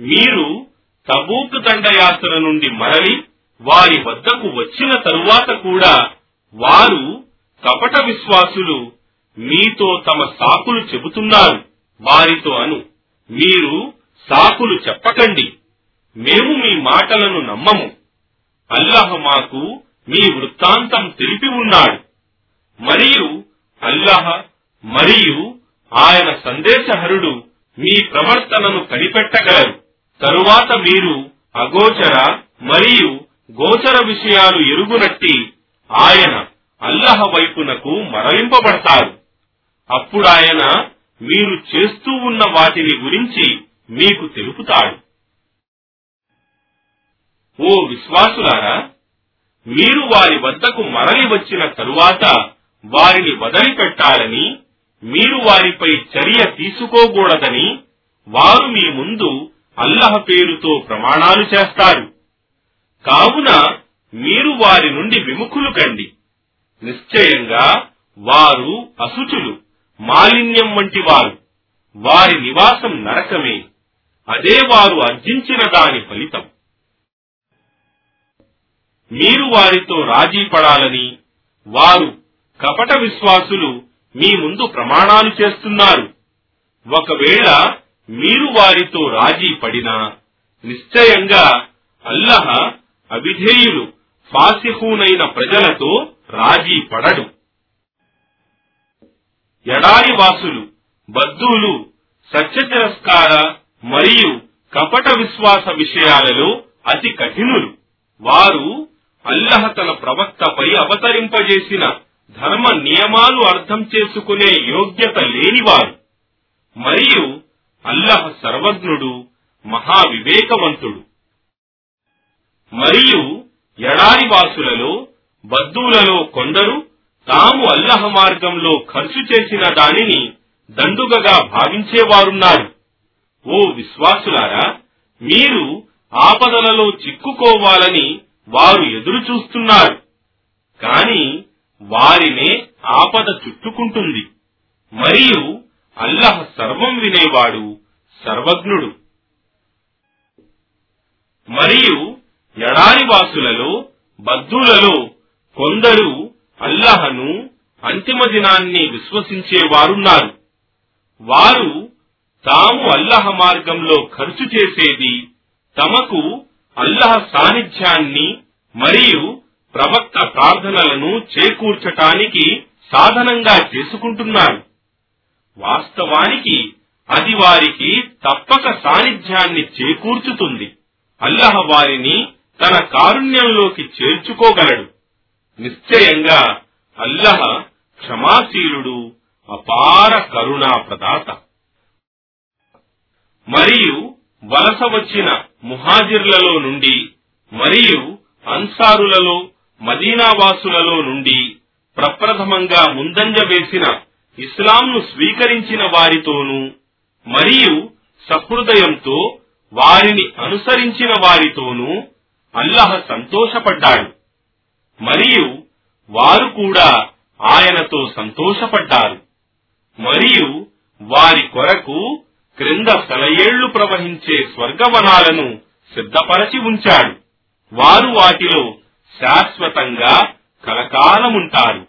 మీరు తబూక్ దండయాత్ర నుండి మరలి వారి వద్దకు వచ్చిన తరువాత కూడా వారు కపట విశ్వాసులు మీతో తమ సాకులు చెబుతున్నారు. వారితో అను మీరు సాకులు చెప్పకండి. మేము మీ మాటలను నమ్మము. అల్లాహ్ మాకు మీ వృత్తాంతం తెలిపి ఉన్నాడు. మరియు అల్లాహ్ మరియు ఆయన సందేశహరుడు మీ ప్రవర్తనను కనిపెట్టగలరు. తరువాత మీరు అగోచర మరియు గోచర విషయాలు ఎరుగునట్టి ఆయన అల్లహ వైపునకు మరలింపబడతారు. అప్పుడాయన మీరు చేస్తూ ఉన్న వాటిని గురించి మీకు తెలుపుతాడు. ఓ విశ్వాసులారా మీరు వారి వద్దకు మరలి వచ్చిన తరువాత వారిని వదిలిపెట్టాలని మీరు వారిపై చర్య తీసుకోకూడదని వారు మీ ముందు అల్లహ పేరుతో ప్రమాణాలు చేస్తారు. కావున మీరు వారి నుండి విముఖులు కండి. నిశ్చయంగా వారు అసుచులు మాలిన్యం వంటి వారు. వారి నివాసం నరకమే. అదే వారు అర్జించిన దాని ఫలితం. మీరు వారితో రాజీ పడాలని వారు కపట విశ్వాసులు మీ ముందు ప్రమాణాలు చేస్తున్నారు. ఒకవేళ మీరు వారితో రాజీ పడినా నిశ్చయంగా అల్లహ అవిధేయులు ఫాసిహూనైన ప్రజలతో రాజీ పడడు. ఎడారి వాసులు బద్దులు సత్య తిరస్కార మరియు కపట విశ్వాస విషయాలలో అతి కఠినులు. వారు అల్లహ తన ప్రవక్తపై అవతరింపజేసిన ధర్మ నియమాలు అర్థం చేసుకునే యోగ్యత లేనివారు. మరియు అల్లహ సర్వజ్ఞుడు మహావివేకవంతుడు. మరియు ఎడారి వాసులలో బద్దులలో కొందరు తాము అల్లహ మార్గంలో ఖర్చు చేసిన దానిని దండుగగా భావించేవారున్నారు. ఓ విశ్వాసులారా మీరు ఆపదలలో చిక్కుకోవాలని వారు ఎదురు చూస్తున్నారు కాని వారినే ఆపద చుట్టుకుంటుంది. మరియు అల్లహ సర్వం వినేవాడు సర్వజ్ఞుడు. మరియు ఎడారివాసులలో బద్దులలో కొందరు అల్లహను అంతిమ దినాన్ని విశ్వసించేవారున్నారు. వారు తాము అల్లహ మార్గంలో ఖర్చు చేసేది తమకు అల్లహ సాన్నిధ్యాన్ని మరియు ప్రవక్త ప్రార్థనలను చేకూర్చటానికి సాధనంగా చేసుకుంటున్నారు. వాస్తవానికి అది వారికి తప్పక సాన్నిధ్యాన్ని చేకూర్చుతుంది. అల్లహ వారిని తన కారుణ్యంలోకి చేర్చుకోగలడు. నిశ్చయంగా అల్లహ క్షమాశీలుడు అపార కరుణా ప్రదాత మరియు వలస వచ్చిన ముహాజిర్లలో నుండి మరియు అన్సారులలో మదీనావాసులలో నుండి ప్రప్రథమంగా ముందంజ వేసిన ఇస్లాంను స్వీకరించిన వారితోనూ మరియు సహృదయంతో వారిని అనుసరించిన వారితోనూ అల్లహ సంతోషపడ్డాడు. మరియు వారు కూడా ఆయనతో సంతోషపడ్డారు. మరియు వారి కొరకు క్రింద సెలయేళ్ళు ప్రవహించే స్వర్గవనాలను సిద్ధపరచి ఉంచాడు. వారు వాటిలో శాశ్వతంగా కలకాలముంటారు.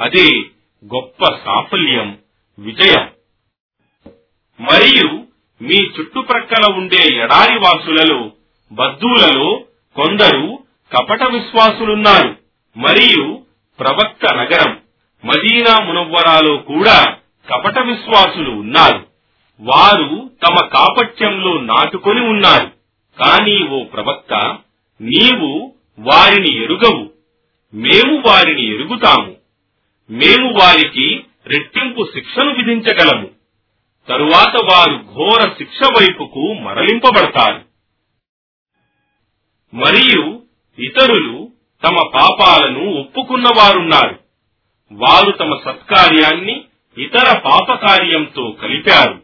అదే గొప్ప సాఫల్యం విజయం. మీ చుట్టుప్రక్కల ఉండే ఎడారి వాసులలో బద్దూలలో కొందరు కపట విశ్వాసులున్నారు. మరియు ప్రవక్త నగరం మదీనా మునవ్వరాలో కూడా కపట విశ్వాసులు ఉన్నారు. వారు తమ కాపట్యంలో నాటుకొని ఉన్నారు. కానీ ఓ ప్రవక్త నీవు వారిని ఎరుగవు. మేము వారిని ఎరుగుతాము. మేము వారికి రెట్టింపు శిక్షను విధించగలము. తరువాత వారు ఘోర శిక్ష వైపుకు మరలింపబడతారు. మరియు ఇతరులు తమ పాపాలను ఒప్పుకున్నవారున్నారు. వారు తమ సత్కార్యాన్ని ఇతర పాపకార్యంతో కలిపారు.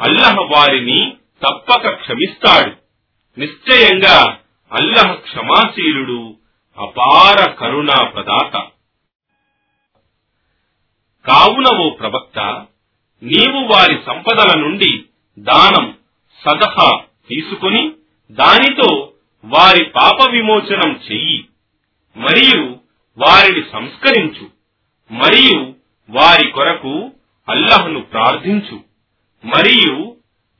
అల్లహ వారిని తప్పక క్షమిస్తాడు. నిశ్చయంగా అల్లహ క్షమాశీలుడు అపార కరుణా ప్రదాత కావున ఓ ప్రవక్త నీవు వారి సంపదల నుండి దానం సదహా తీసుకుని దానితో వారి పాప విమోచనం చెయ్యి. మరియు వారిని సంస్కరించు. మరియు వారి కొరకు అల్లహను ప్రార్థించు. మరియు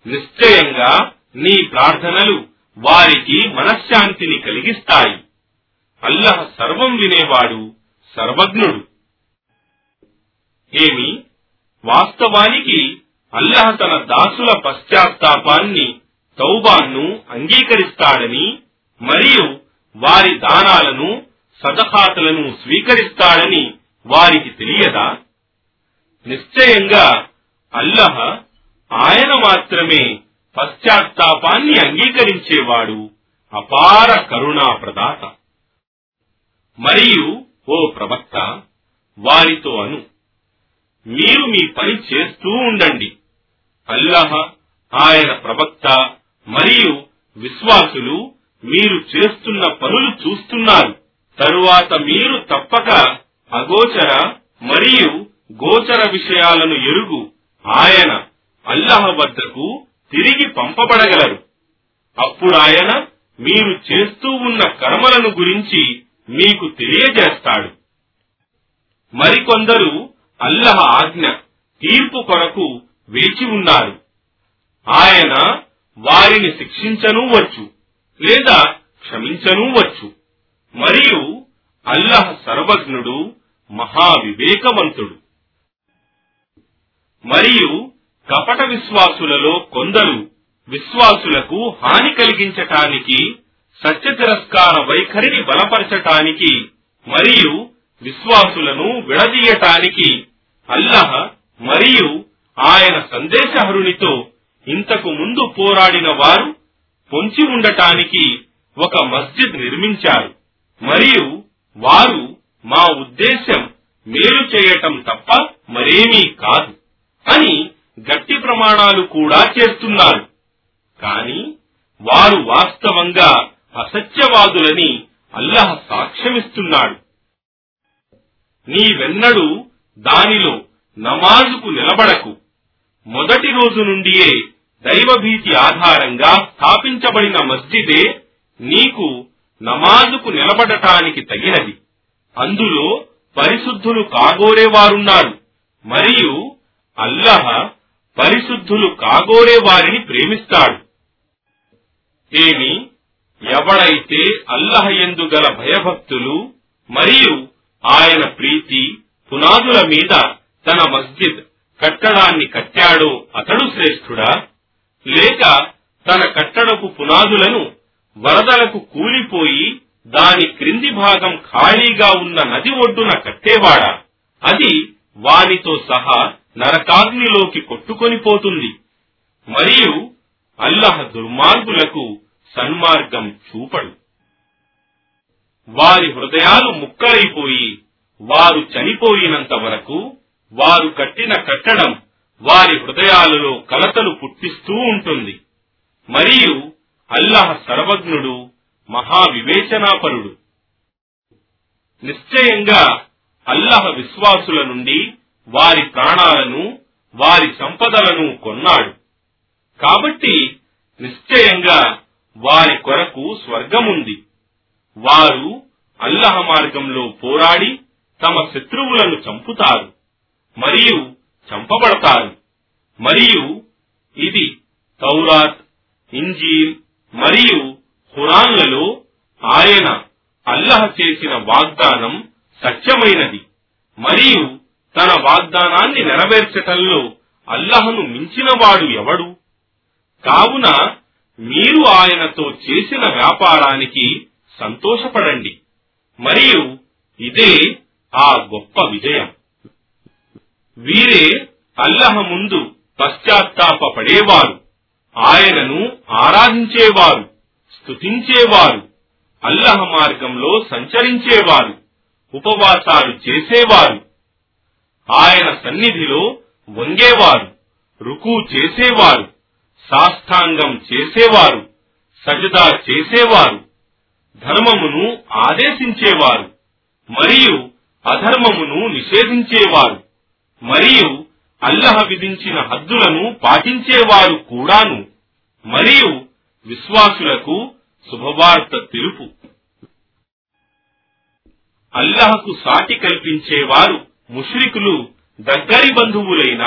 నిశ్చయంగా నీ ప్రార్థనలు వారికి మనశ్శాంతిని కలిగిస్తాయి. అల్లహ సర్వం వినేవాడు సర్వజ్ఞుడు. ఏమి? వాస్తవానికి అల్లహ తన దాసుల పశ్చాత్తాపాన్ని తౌబాన్ను అంగీకరిస్తాడని మరియు వారి దానాలను సదహాతలను స్వీకరిస్తాడని వారికి తెలియదా? నిశ్చయంగా అల్లహ ఆయన మాత్రమే పశ్చాత్తాపాన్ని అంగీకరించేవాడు అపార కరుణా ప్రదాత మరియు ఓ ప్రవక్త వారితో అను మీరు మీ పని చేస్తూ ఉండండి. అల్లహ ఆయన ప్రవక్త మరియు విశ్వాసులు మీరు చేస్తున్న పనులు చూస్తున్నారు. తరువాత మీరు తప్పక అగోచర మరియు గోచర విషయాలను ఎరుగు. ఆయన అల్లహ వద్దకు తిరిగి పంపబడగలరు. అప్పుడు ఆయన మీరు చేస్తూ ఉన్న కర్మలను గురించి మీకు తెలియజేస్తాడు. మరికొందరు అల్లహ ఆజ్ఞ తీర్పు కొరకు వేచి ఉన్నారు. ఆయన వారిని శిక్షించనూ వచ్చు లేదా క్షమించనూ వచ్చు. మరియు అల్లహ సర్వజ్ఞుడు మహావివేకవంతుడు. మరియు కపట విశ్వాసులలో కొందరు విశ్వాసులకు హాని కలిగించటానికి సత్య తిరస్కార వైఖరిని బలపరచటానికి మరియు విశ్వాసులను విడదీయటానికి అల్లహ మరియు ఆయన సందేశహరునితో ఇంతకు ముందు పోరాడిన వారు పొంచి ఉండటానికి ఒక మస్జిద్ నిర్మించారు. మరియు వారు మా ఉద్దేశం మేలు చేయటం తప్ప మరేమీ కాదు అని గట్టి ప్రమాణాలు కూడా చేస్తున్నారు. కాని వారు వాస్తవంగా అసత్యవాదులని అల్లహ సాక్ష్యమిస్తున్నాడు. నీవెన్నడూ దానిలో నమాజుకు నిలబడకు. మొదటి రోజు నుండియే దైవభీతి ఆధారంగా స్థాపించబడిన మస్జిదే నీకు నమాజుకు నిలబడటానికి తగినది. అందులో పరిశుద్ధులు కాగోరేవారున్నారు. మరియు అల్లహ పరిశుద్ధులు కాగోరే వారిని ప్రేమిస్తాడు. ఏమి? ఎవడైతే అల్లహ ఎందు గల భయభక్తులు మరియు ఆయన ప్రీతి పునాదుల మీద తన మస్జిద్ కట్టడాన్ని కట్టాడు అతడు శ్రేష్ఠుడా. లేక తన కట్టడపు పునాదులను వరదలకు కూలిపోయి దాని క్రింది భాగం ఖాళీగా ఉన్న నది ఒడ్డున కట్టేవాడా? అది వానితో సహా నరకాగ్నిలోకి కొట్టుకొని పోతుంది. మరియు అల్లహ దుర్మార్గులకు సన్మార్గం చూపడు. వారి హృదయాలు ముక్కలైపోయి వారు చనిపోయినంత వరకు వారు కట్టిన కట్టడం వారి హృదయాలలో కలతలు పుట్టిస్తూ ఉంటుంది. మరియు అల్లాహ్ సర్వజ్ఞుడు మహావివేచనాపరుడు. నిశ్చయంగా అల్లహ విశ్వాసుల నుండి వారి ప్రాణాలను వారి సంపదలను కొన్నాడు. కాబట్టి నిశ్చయంగా వారి కొరకు స్వర్గముంది. వారు అల్లహ మార్గంలో పోరాడి తమ శత్రువులను చంపుతారు మరియు చంపబడతారు. మరియు ఇది తౌరాత్ ఇంజీల్ మరియు హురాన్లలో ఆయన అల్లహ చేసిన వాగ్దానం సత్యమైనది. మరియు తన వాగ్దానాన్ని నెరవేర్చటంలో అల్లహను మించినవాడు ఎవడు? కావున మీరు ఆయనతో చేసిన వ్యాపారానికి సంతోషపడండి. మరియు ఇదే ఆ గొప్ప విజయం. వీరే అల్లహ ముందు పశ్చాత్తాపడేవారు ఆయనను ఆరాధించేవారు స్తుతించేవారు అల్లహ మార్గంలో సంచరించేవారు ఉపవాసాలు చేసేవారు. ఆయన సన్నిధిలో వంగేవారు రుకు చేసేవారు సాష్టాంగం చేసేవారు సజదా చేసేవారు ధర్మమును ఆదేశించేవారు మరియు అధర్మమును నిషేధించేవారు. మరియు అల్లహ విధించిన హద్దులను పాటించేవారు కూడాను. మరియు విశ్వాసులకు శుభవార్త తెలుపు. అల్లహకు సాటి కల్పించేవారు ముష్రికులు దగ్గరి బంధువులైన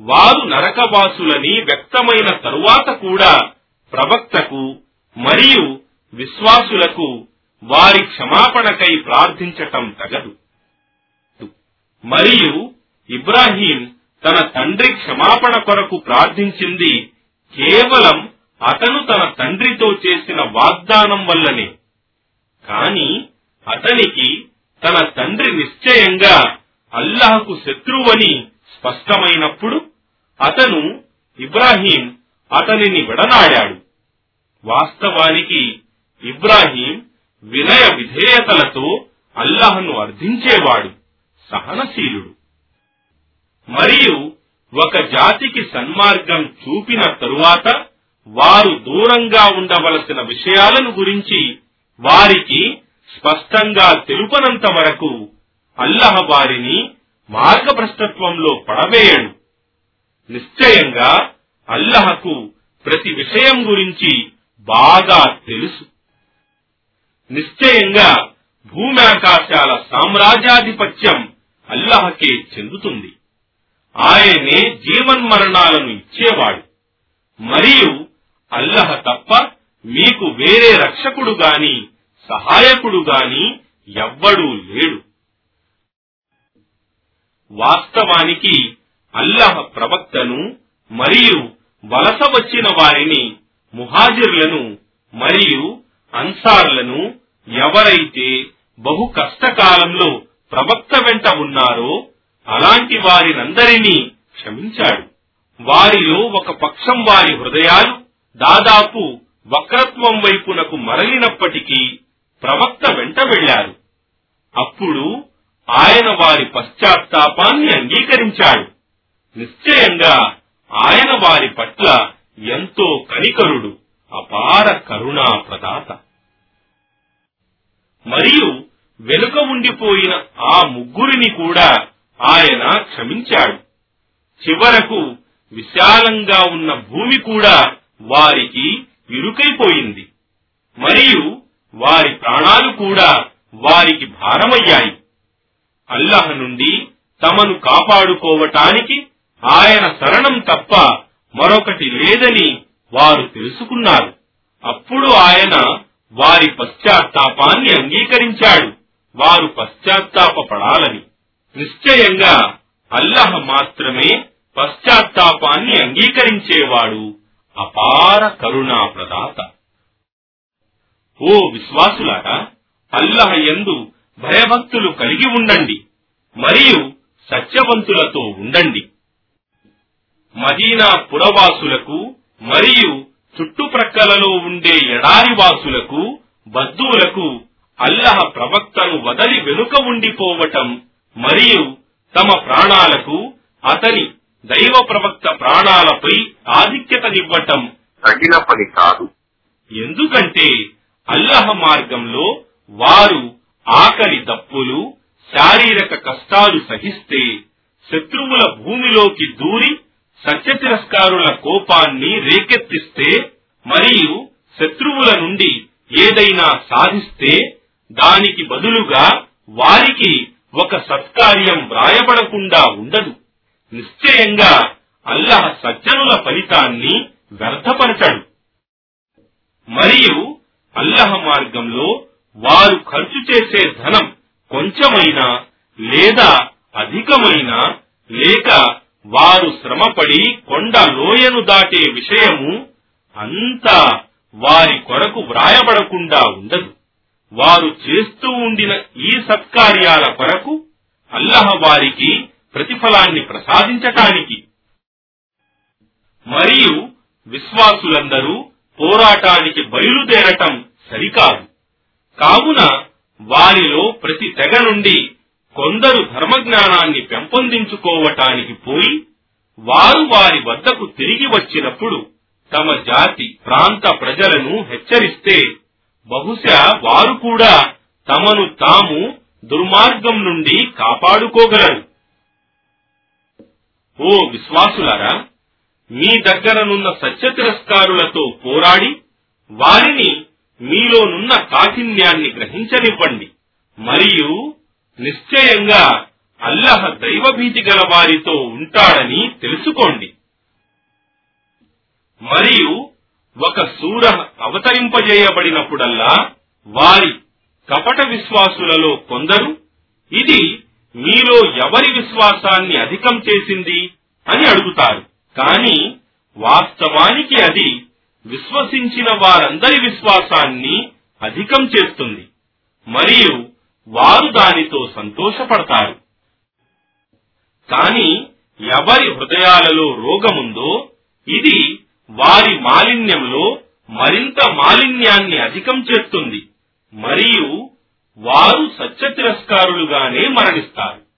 వారు నరకవాసులని వ్యక్తమైన తరువాత కూడా ప్రవక్తకు మరియు విశ్వాసులకు వారి క్షమాపణకై ప్రార్థించటం తగదు. మరియు ఇబ్రాహీం తన తండ్రి క్షమాపణ కొరకు ప్రార్థించింది కేవలం అతను తన తండ్రితో చేసిన వాగ్దానం వల్లనే. కాని అతనికి తన తండ్రి నిశ్చయంగా అల్లాహకు శత్రువని స్పష్టమైనప్పుడు అతను ఇబ్రాహీం అతనిని విడనాడాడు. వాస్తవానికి ఇబ్రాహీం వినయ విధేయతలతో అల్లాహను అర్థించేవాడు. సహనశీలుడు. మరియు ఒక జాతికి సన్మార్గం చూపిన తరువాత వారు దూరంగా ఉండవలసిన విషయాలను గురించి వారికి స్పష్టంగా తెలుపనంత వరకు అల్లహ వారిని మార్గభ్రష్టత్వంలో పడవేయడు. నిశ్చయంగా అల్లహకు ప్రతి విషయం గురించి బాగా తెలుసు. నిశ్చయంగా భూమ్యాకాశాల సామ్రాజ్యాధిపత్యం అల్లహకే చెందుతుంది. ఆయనే జీవన్మరణాలను ఇచ్చేవాడు. మరియు అల్లహ తప్ప మీకు వేరే రక్షకుడు గాని సహాయకుడు గాని ఎవ్వడూ లేడు. వాస్తవానికి అల్లహ ప్రవక్తను మరియు వలస వచ్చిన వారిని ముహాజిర్లను మరియు అన్సార్లను ఎవరైతే బహు కష్టకాలంలో ప్రవక్త వెంట ఉన్నారో. అలాంటి వారినందరినీ క్షమించాడు. వారిలో ఒక పక్షం వారి హృదయాలు దాదాపు వక్రత్వం వైపునకు మరలినప్పటికీ ప్రవక్త వెంట వెళ్ళారు అప్పుడు ఆయన వారి పశ్చాత్తాపాన్ని అంగీకరించాడు. నిశ్చయంగా ఆయన వారి పట్ల ఎంతో కనికరుడు అపార కరుణా ప్రదాత మరియు వెనుక ఉండిపోయిన ఆ ముగ్గురిని కూడా ఆయన క్షమించాడు. చివరకు విశాలంగా ఉన్న భూమి కూడా వారికి ఇరుకైపోయింది. మరియు వారి ప్రాణాలు కూడా వారికి భారమయ్యాయి. అల్లహ నుండి తమను కాపాడుకోవటానికి ఆయన శరణం తప్ప మరొకటి లేదని వారు తెలుసుకున్నారు. అప్పుడు ఆయన వారి పశ్చాత్తాపాన్ని అంగీకరించాడు. వారు పశ్చాత్తాపడాలని నిశ్చయంగా అల్లహ మాత్రమే పశ్చాత్తాపాన్ని అంగీకరించేవాడు అపార కరుణా ప్రదాత ఓ విశ్వాసులారా అల్లహ ఎందు భయభక్తులు కలిగి ఉండండి మరియు సత్యవంతులతో ఉండండి. మదీనా పురవాసులకు మరియు చుట్టుప్రక్కలలో ఉండే ఎడారి వాసులకు బద్దువులకు అల్లహ ప్రవక్తను వదలి వెనుక ఉండిపోవటం మరియు తమ ప్రాణాలకు అతని దైవ ప్రవక్త ప్రాణాలపై ఆధిక్యతనివ్వటం. తగిన పని కాదు. ఎందుకంటే అల్లహ మార్గంలో వారు ఆకలి దప్పులు శారీరక కష్టాలు సహిస్తే శత్రువుల భూమిలోకి దూరి సత్య తిరస్కారుల కోపాన్ని రేకెత్తిస్తే మరియు శత్రువుల నుండి ఏదైనా సాధిస్తే దానికి బదులుగా వారికి ఒక సత్కార్యం వ్రాయబడకుండా ఉండదు. నిశ్చయంగా అల్లహ సజ్జనుల ఫలితాన్ని వ్యర్థపరచడు. మరియు అల్లహ మార్గంలో వారు ఖర్చు చేసే ధనం కొంచెమైనా లేదా అధికమైనా లేక వారు శ్రమపడి కొండ లోయను దాటే విషయము అంతా వారి కొరకు వ్రాయబడకుండా ఉండదు. వారు చేస్తూ ఉండిన ఈ సత్కార్యాల కొరకు అల్లహ వారికి ప్రతిఫలాన్ని ప్రసాదించటానికి. మరియు విశ్వాసులందరూ పోరాటానికి బయలుదేరటం సరికాదు. కావున వారిలో ప్రతి తెగ నుండి కొందరు ధర్మజ్ఞానాన్ని పెంపొందించుకోవటానికి పోయి వారు వారి వద్దకు తిరిగి వచ్చినప్పుడు తమ జాతి ప్రాంత ప్రజలను హెచ్చరిస్తే బహుశా వారు కూడా తమను తాము దుర్మార్గం నుండి కాపాడుకోగలరు. ఓ విశ్వాసులారా మీ దగ్గరనున్న సత్య తిరస్కారులతో పోరాడి వారిని మీలోనున్న కాఠిన్యాన్ని గ్రహించనివ్వండి. మరియు నిశ్చయంగా అల్లహ దైవభీతి గల వారితో ఉంటాడని తెలుసుకోండి. మరియు ఒక సూర అవతరింపజేయబడినప్పుడల్లా వారి కపట విశ్వాసులలో కొందరు ఇది మీలో ఎవరి విశ్వాసాన్ని అధికం చేసింది అని అడుగుతారు. కాని వాస్తవానికి అది విశ్వసించిన వారందరి విశ్వాసాన్ని అధికం చేస్తుంది. మరియు వారు దానితో సంతోషపడతారు. కాని ఎవరి హృదయాలలో రోగముందో ఇది వారి మాలిన్యంలో మరింత మాలిన్యాన్ని అధికం చేస్తుంది. మరియు వారు సత్య తిరస్కారులుగానే మరణిస్తారు.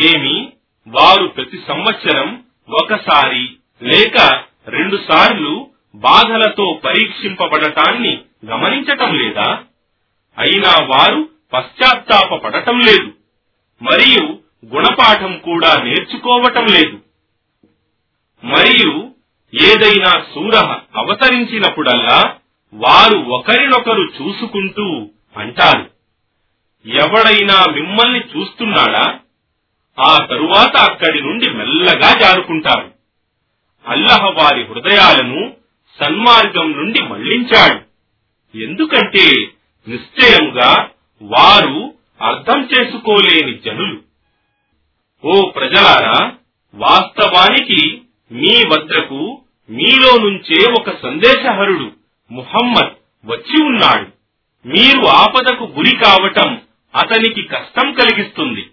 ఏమి? వారు ప్రతి సంవత్సరం ఒకసారి లేక రెండు సార్లు బాధలతో పరీక్షింపబడటాన్ని గమనించటం లేదా? అయినా వారు పశ్చాత్తాపడటం లేదు. మరియు గుణపాఠం కూడా నేర్చుకోవటం లేదు. మరియు ఏదైనా సూర అవతరించినప్పుడల్లా వారు ఒకరినొకరు చూసుకుంటూ అంటారు. ఎవడైనా మిమ్మల్ని చూస్తున్నాడా? ఆ తరువాత అక్కడి నుండి మెల్లగా జారుకుంటారు. అల్లహ వారి హృదయాలను సన్మార్గం నుండి మళ్ళించాడు. ఎందుకంటే నిశ్చయంగా వారు అర్థం చేసుకోలేని జనులు. ఓ ప్రజలారా వాస్తవానికి మీ వద్దకు మీలో నుంచే ఒక సందేశహరుడు ముహమ్మద్ వచ్చి ఉన్నాడు. మీరు ఆపదకు గురి కావటం అతనికి కష్టం కలిగిస్తుంది.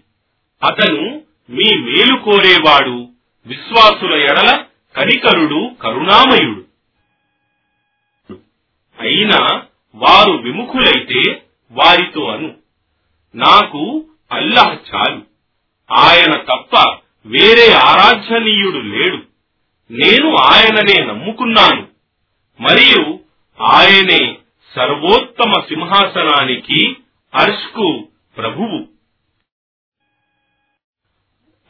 అతను మీ మేలు కోరేవాడు విశ్వాసుల ఎడల కనికరుడు కరుణామయుడు. అయినా వారు విముఖులైతే వారితో అను. నాకు అల్లాహ్ చాలు. ఆయన తప్ప వేరే ఆరాధ్యనీయుడు లేడు. నేను ఆయననే నమ్ముకున్నాను. మరియు ఆయనే సర్వోత్తమ సింహాసనానికి అర్ష్కు ప్రభువు.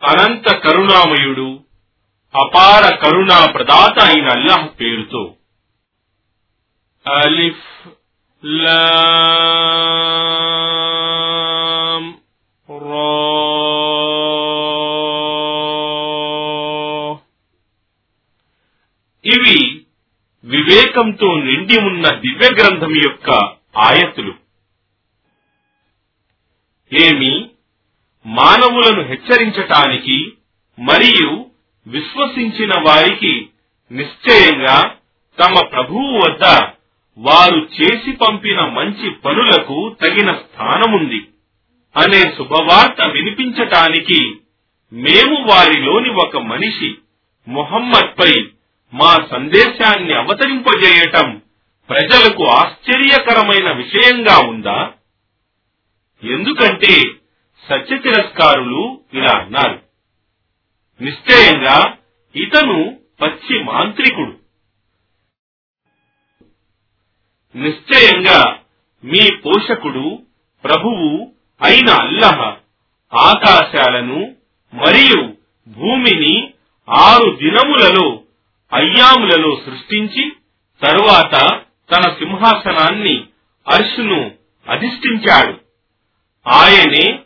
అనంత కరుణామయుడు అపార కరుణా ప్రదాత అయిన అల్లాహ్ పేరుతో. అలిఫ్ లా ఇవి వివేకంతో నిండి ఉన్న దివ్య గ్రంథం యొక్క ఆయతులు. ఏమి మానవులను హెచ్చరించటానికి మరియు విశ్వసించిన వారికి నిశ్చయంగా తమ ప్రభువు వద్ద వారు చేసి పంపిన మంచి పనులకు తగిన స్థానముంది అనే శుభవార్త వినిపించటానికి మేము వారిలోని ఒక మనిషి మొహమ్మద్ పై మా సందేశాన్ని అవతరింపజేయటం ప్రజలకు ఆశ్చర్యకరమైన విషయంగా ఉందా? ఎందుకంటే సత్య తిరస్కారులు ఇలా అన్నారు. నిశ్చయంగా ఇతను పచ్చి మాంత్రికుడు. నిశ్చయంగా మీ పోషకుడు ప్రభువు అయిన అల్లహ ఆకాశాలను మరియు భూమిని ఆరు దినములలో అయ్యాములలో సృష్టించి తరువాత తన సింహాసనాన్ని అర్షును అధిష్ఠించాడు. ఆయనే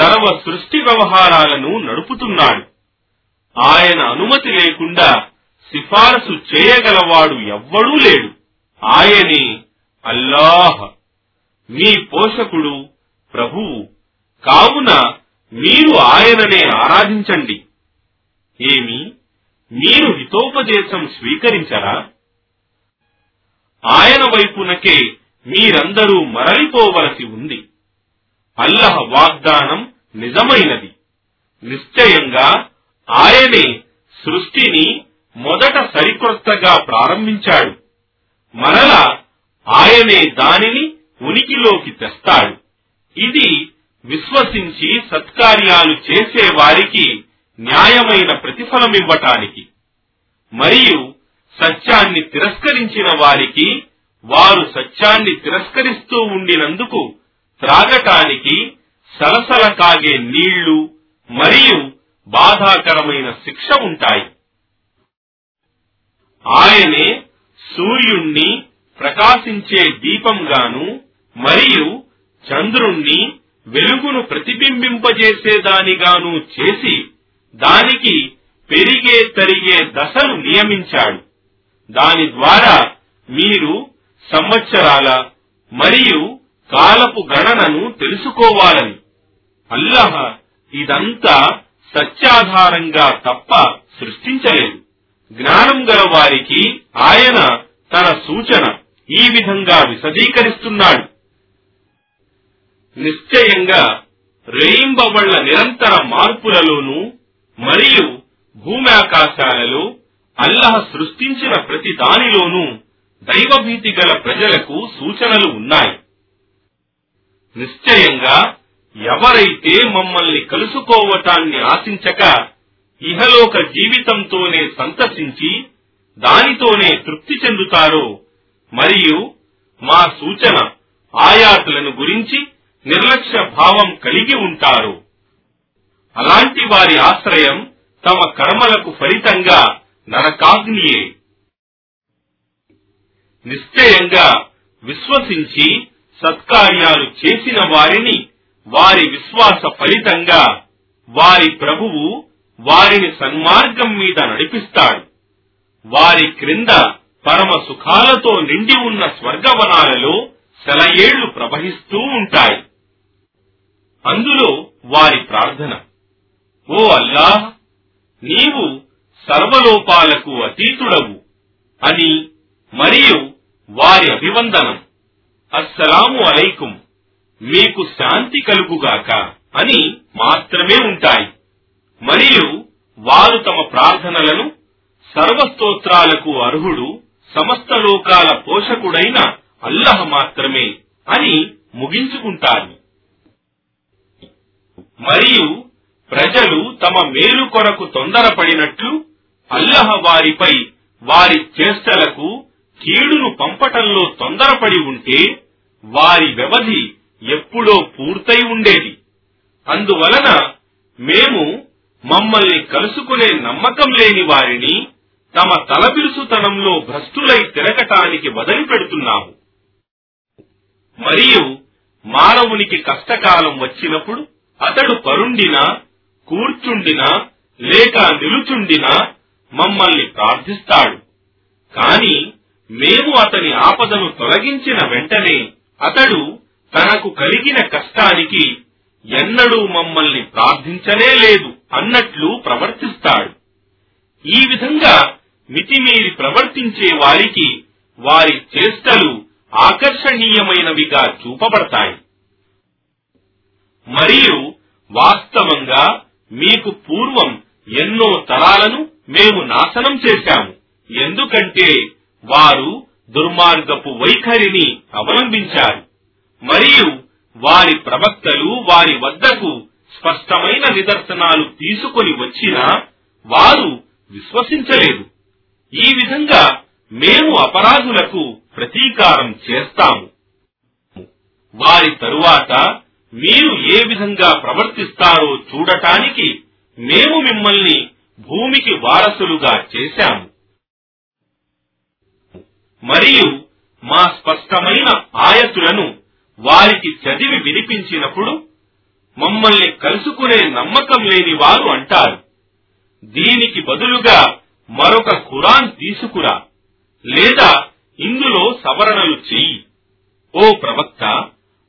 సర్వ సృష్టి వ్యవహారాలను నడుపుతున్నాడు. ఆయన అనుమతి లేకుండా సిఫారసు చేయగలవాడు ఎవ్వడూ లేడు. ఆయనే అల్లాహ్. మీ పోషకుడు ప్రభువు కావున మీరు ఆయననే ఆరాధించండి. ఏమి? మీరు హితోపదేశం స్వీకరించరా? ఆయన వైపునకే మీరందరూ మరలిపోవలసి ఉంది. అల్లహ వాగ్దానం నిజమైనది. నిశ్చయంగా ఆయనే సృష్టిని మొదట సరికొత్తగా ప్రారంభించాడు. మరల ఆయనే దానిని ఉనికిలోకి తెస్తాడు. ఇది విశ్వసించి సత్కార్యాలు చేసే వారికి న్యాయమైన ప్రతిఫలం ఇవ్వటానికి మరియు సత్యాన్ని తిరస్కరించిన వారికి వారు సత్యాన్ని తిరస్కరిస్తూ ఉండినందుకు త్రాగటానికి సలసల కాగే నీళ్ళు మరియు బాధాకరమైన శిక్ష ఉంటాయి. ఆయనే సూర్యుణ్ణి ప్రకాశించే దీపంగాను మరియు చంద్రుణ్ణి వెలుగును ప్రతిబింబింపజేసేదానిగాను చేసి దానికి పెరిగే తరిగే దశను నియమించాడు. దాని ద్వారా మీరు సంవత్సరాల మరియు కాలపు గణనను తెలుసుకోవాలని. అల్లహ ఇదంతా సత్యాధారంగా తప్ప సృష్టించలేదు. జ్ఞానం గల వారికి ఆయన తన సూచన ఈ విధంగా విశదీకరిస్తున్నాడు. నిశ్చయంగా రేయింబవళ్ళ నిరంతర మార్పులలోనూ మరియు భూమ్యాకాశాలలో అల్లహ సృష్టించిన ప్రతి దానిలోనూ దైవభీతి గల ప్రజలకు సూచనలు ఉన్నాయి. నిశ్చయంగా ఎవరైతే మమ్మల్ని కలుసుకోవటాన్ని ఆశించక ఇహలోక జీవితంతోనే సంతసించి దానితోనే తృప్తి చెందుతారో మరియు మా సూచన ఆయాతులను గురించి నిర్లక్ష్య భావం కలిగి ఉంటారు. అలాంటి వారి ఆశ్రయం తమ కర్మలకు ఫలితంగా నరకాగ్నియే. నిశ్చయంగా విశ్వసించి సత్కార్యాలు చేసిన వారిని వారి విశ్వాస ఫలితంగా వారి ప్రభువు వారిని సన్మార్గం మీద నడిపిస్తాడు. వారి క్రింద పరమ సుఖాలతో నిండి ఉన్న స్వర్గవనాలలో సెలయేళ్ళు ప్రవహిస్తూ ఉంటాయి. అందులో వారి ప్రార్థన. ఓ అల్లాహ్ నీవు సర్వలోపాలకు అతీతుడవు అని మరియు వారి అభివందనం. అస్సలాము అలైకుం మీకు శాంతి కలుగుగాక అని మాత్రమే ఉంటాయి. మరియు వారు తమ ప్రార్థనలను సర్వస్తోత్రాలకు అర్హుడు సమస్త లోకాల పోషకుడైన అల్లహ మాత్రమే అని ముగించుకుంటారు. మరియు ప్రజలు తమ మేలు కొరకు తొందరపడినట్లు అల్లహ వారిపై వారి చేష్టలకు కీడును పంపటంలో తొందరపడి ఉంటే వారి వ్యవధి ఎప్పుడో పూర్తయి ఉండేది. అందువలన మేము మమ్మల్ని కలుసుకునే నమ్మకం లేని వారిని తమ తలపిలుసుతనంలో భ్రష్టులై తిరగటానికి వదిలిపెడుతున్నాము. మరియు మానవునికి కష్టకాలం వచ్చినప్పుడు అతడు కరుండినా కూర్చుండినా లేక నిలుచుండినా మమ్మల్ని ప్రార్థిస్తాడు. కాని మేము అతని ఆపదను తొలగించిన వెంటనే అతడు తనకు కలిగిన కష్టానికి ఎన్నడూ మమ్మల్ని ప్రార్థించనే లేదు అన్నట్లు ప్రవర్తిస్తాడు. ఈ విధంగా మితిమీరి ప్రవర్తించే వారికి వారి చేష్టలు ఆకర్షణీయమైనవిగా చూపబడతాయి. మరియు వాస్తవంగా మీకు పూర్వం ఎన్నో తరాలను మేము నాశనం చేశాము. ఎందుకంటే వారు దుర్మార్గపు వైఖరిని అవలంబించారు. మరియు వారి ప్రవక్తలు వారి వద్దకు స్పష్టమైన నిదర్శనాలు తీసుకొని వచ్చినా వారు విశ్వసించలేదు. ఈ విధంగా మేము అపరాధులకు ప్రతీకారం చేస్తాము. వారి తరువాత మీరు ఏ విధంగా ప్రవర్తిస్తారో చూడటానికి మేము మిమ్మల్ని భూమికి వారసులుగా చేశాము. మరియు మా స్పష్టమైన ఆయతులను వారికి చదివి వినిపించినప్పుడు మమ్మల్ని కలుసుకునే నమ్మకం లేని వారు అంటారు. దీనికి బదులుగా మరొక ఖురాన్ తీసుకురా లేదా ఇందులో సవరణలు చెయ్యి. ఓ ప్రవక్త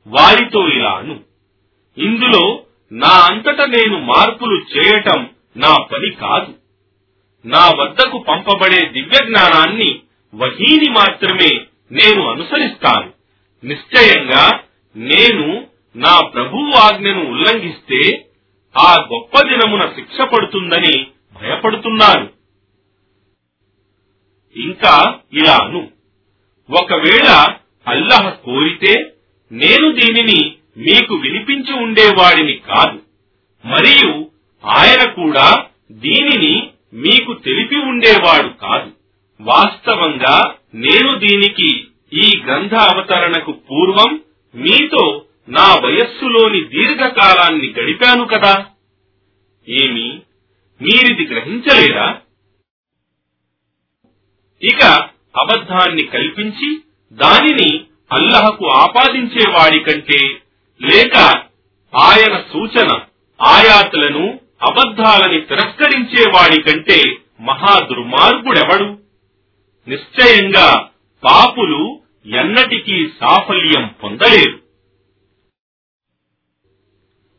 వారితో ఇలాను. ఇందులో నా అంతట నేను మార్పులు చేయటం నా పని కాదు. నా వద్దకు పంపబడే దివ్య జ్ఞానాన్ని వహీని మాత్రమే నేను అనుసరిస్తాను. నిశ్చయంగా నేను నా ప్రభువు ఆజ్ఞను ఉల్లంఘిస్తే ఆ గొప్ప దినమున శిక్ష పడుతుందని భయపడుతున్నాను. ఇంకా ఇలాను ఒకవేళ అల్లహ కోరితే నేను దీనిని మీకు వినిపించి ఉండేవాడిని కాదు. మరియు ఆయన కూడా దీనిని మీకు తెలిపి ఉండేవాడు కాదు. వాస్తవంగా నేను దీనికి ఈ గ్రంథ అవతరణకు పూర్వం మీతో నా వయస్సులోని దీర్ఘకాలాన్ని గడిపాను కదా. ఏమి? మీరిది గ్రహించలేరా ఇక అబద్ధాన్ని కల్పించి దానిని అల్లహకు ఆపాదించేవాడి కంటే లేక ఆయన సూచన ఆయాతులను అబద్ధాలని తిరస్కరించే వాడి కంటే మహా దుర్మార్గుడెవడు? నిశ్చయంగా పాపులు ఎన్నటికీ సాఫల్యం పొందలేరు.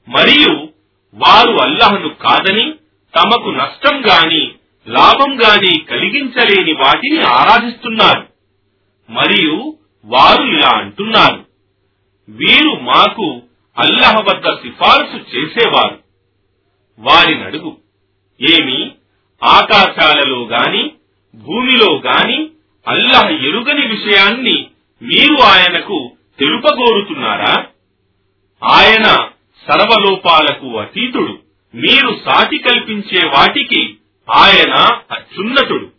మరియు వారు అల్లహను కాదని తమకు నష్టం గాని లాభం గాని కలిగించలేని వాటిని ఆరాధిస్తున్నారు. మరియు వారు ఇలా అంటున్నారు. వీరు మాకు అల్లహ వద్ద సిఫార్సు చేసేవారు. వారిని అడుగు. ఏమి? ఆకాశాలలో గాని భూమిలో గాని అల్లహ ఎరుగని విషయాన్ని మీరు ఆయనకు తెలుపగోరుతున్నారా? ఆయన సర్వలోపాలకు అతీతుడు. మీరు సాటి కల్పించే వాటికి ఆయన అత్యున్నతుడు.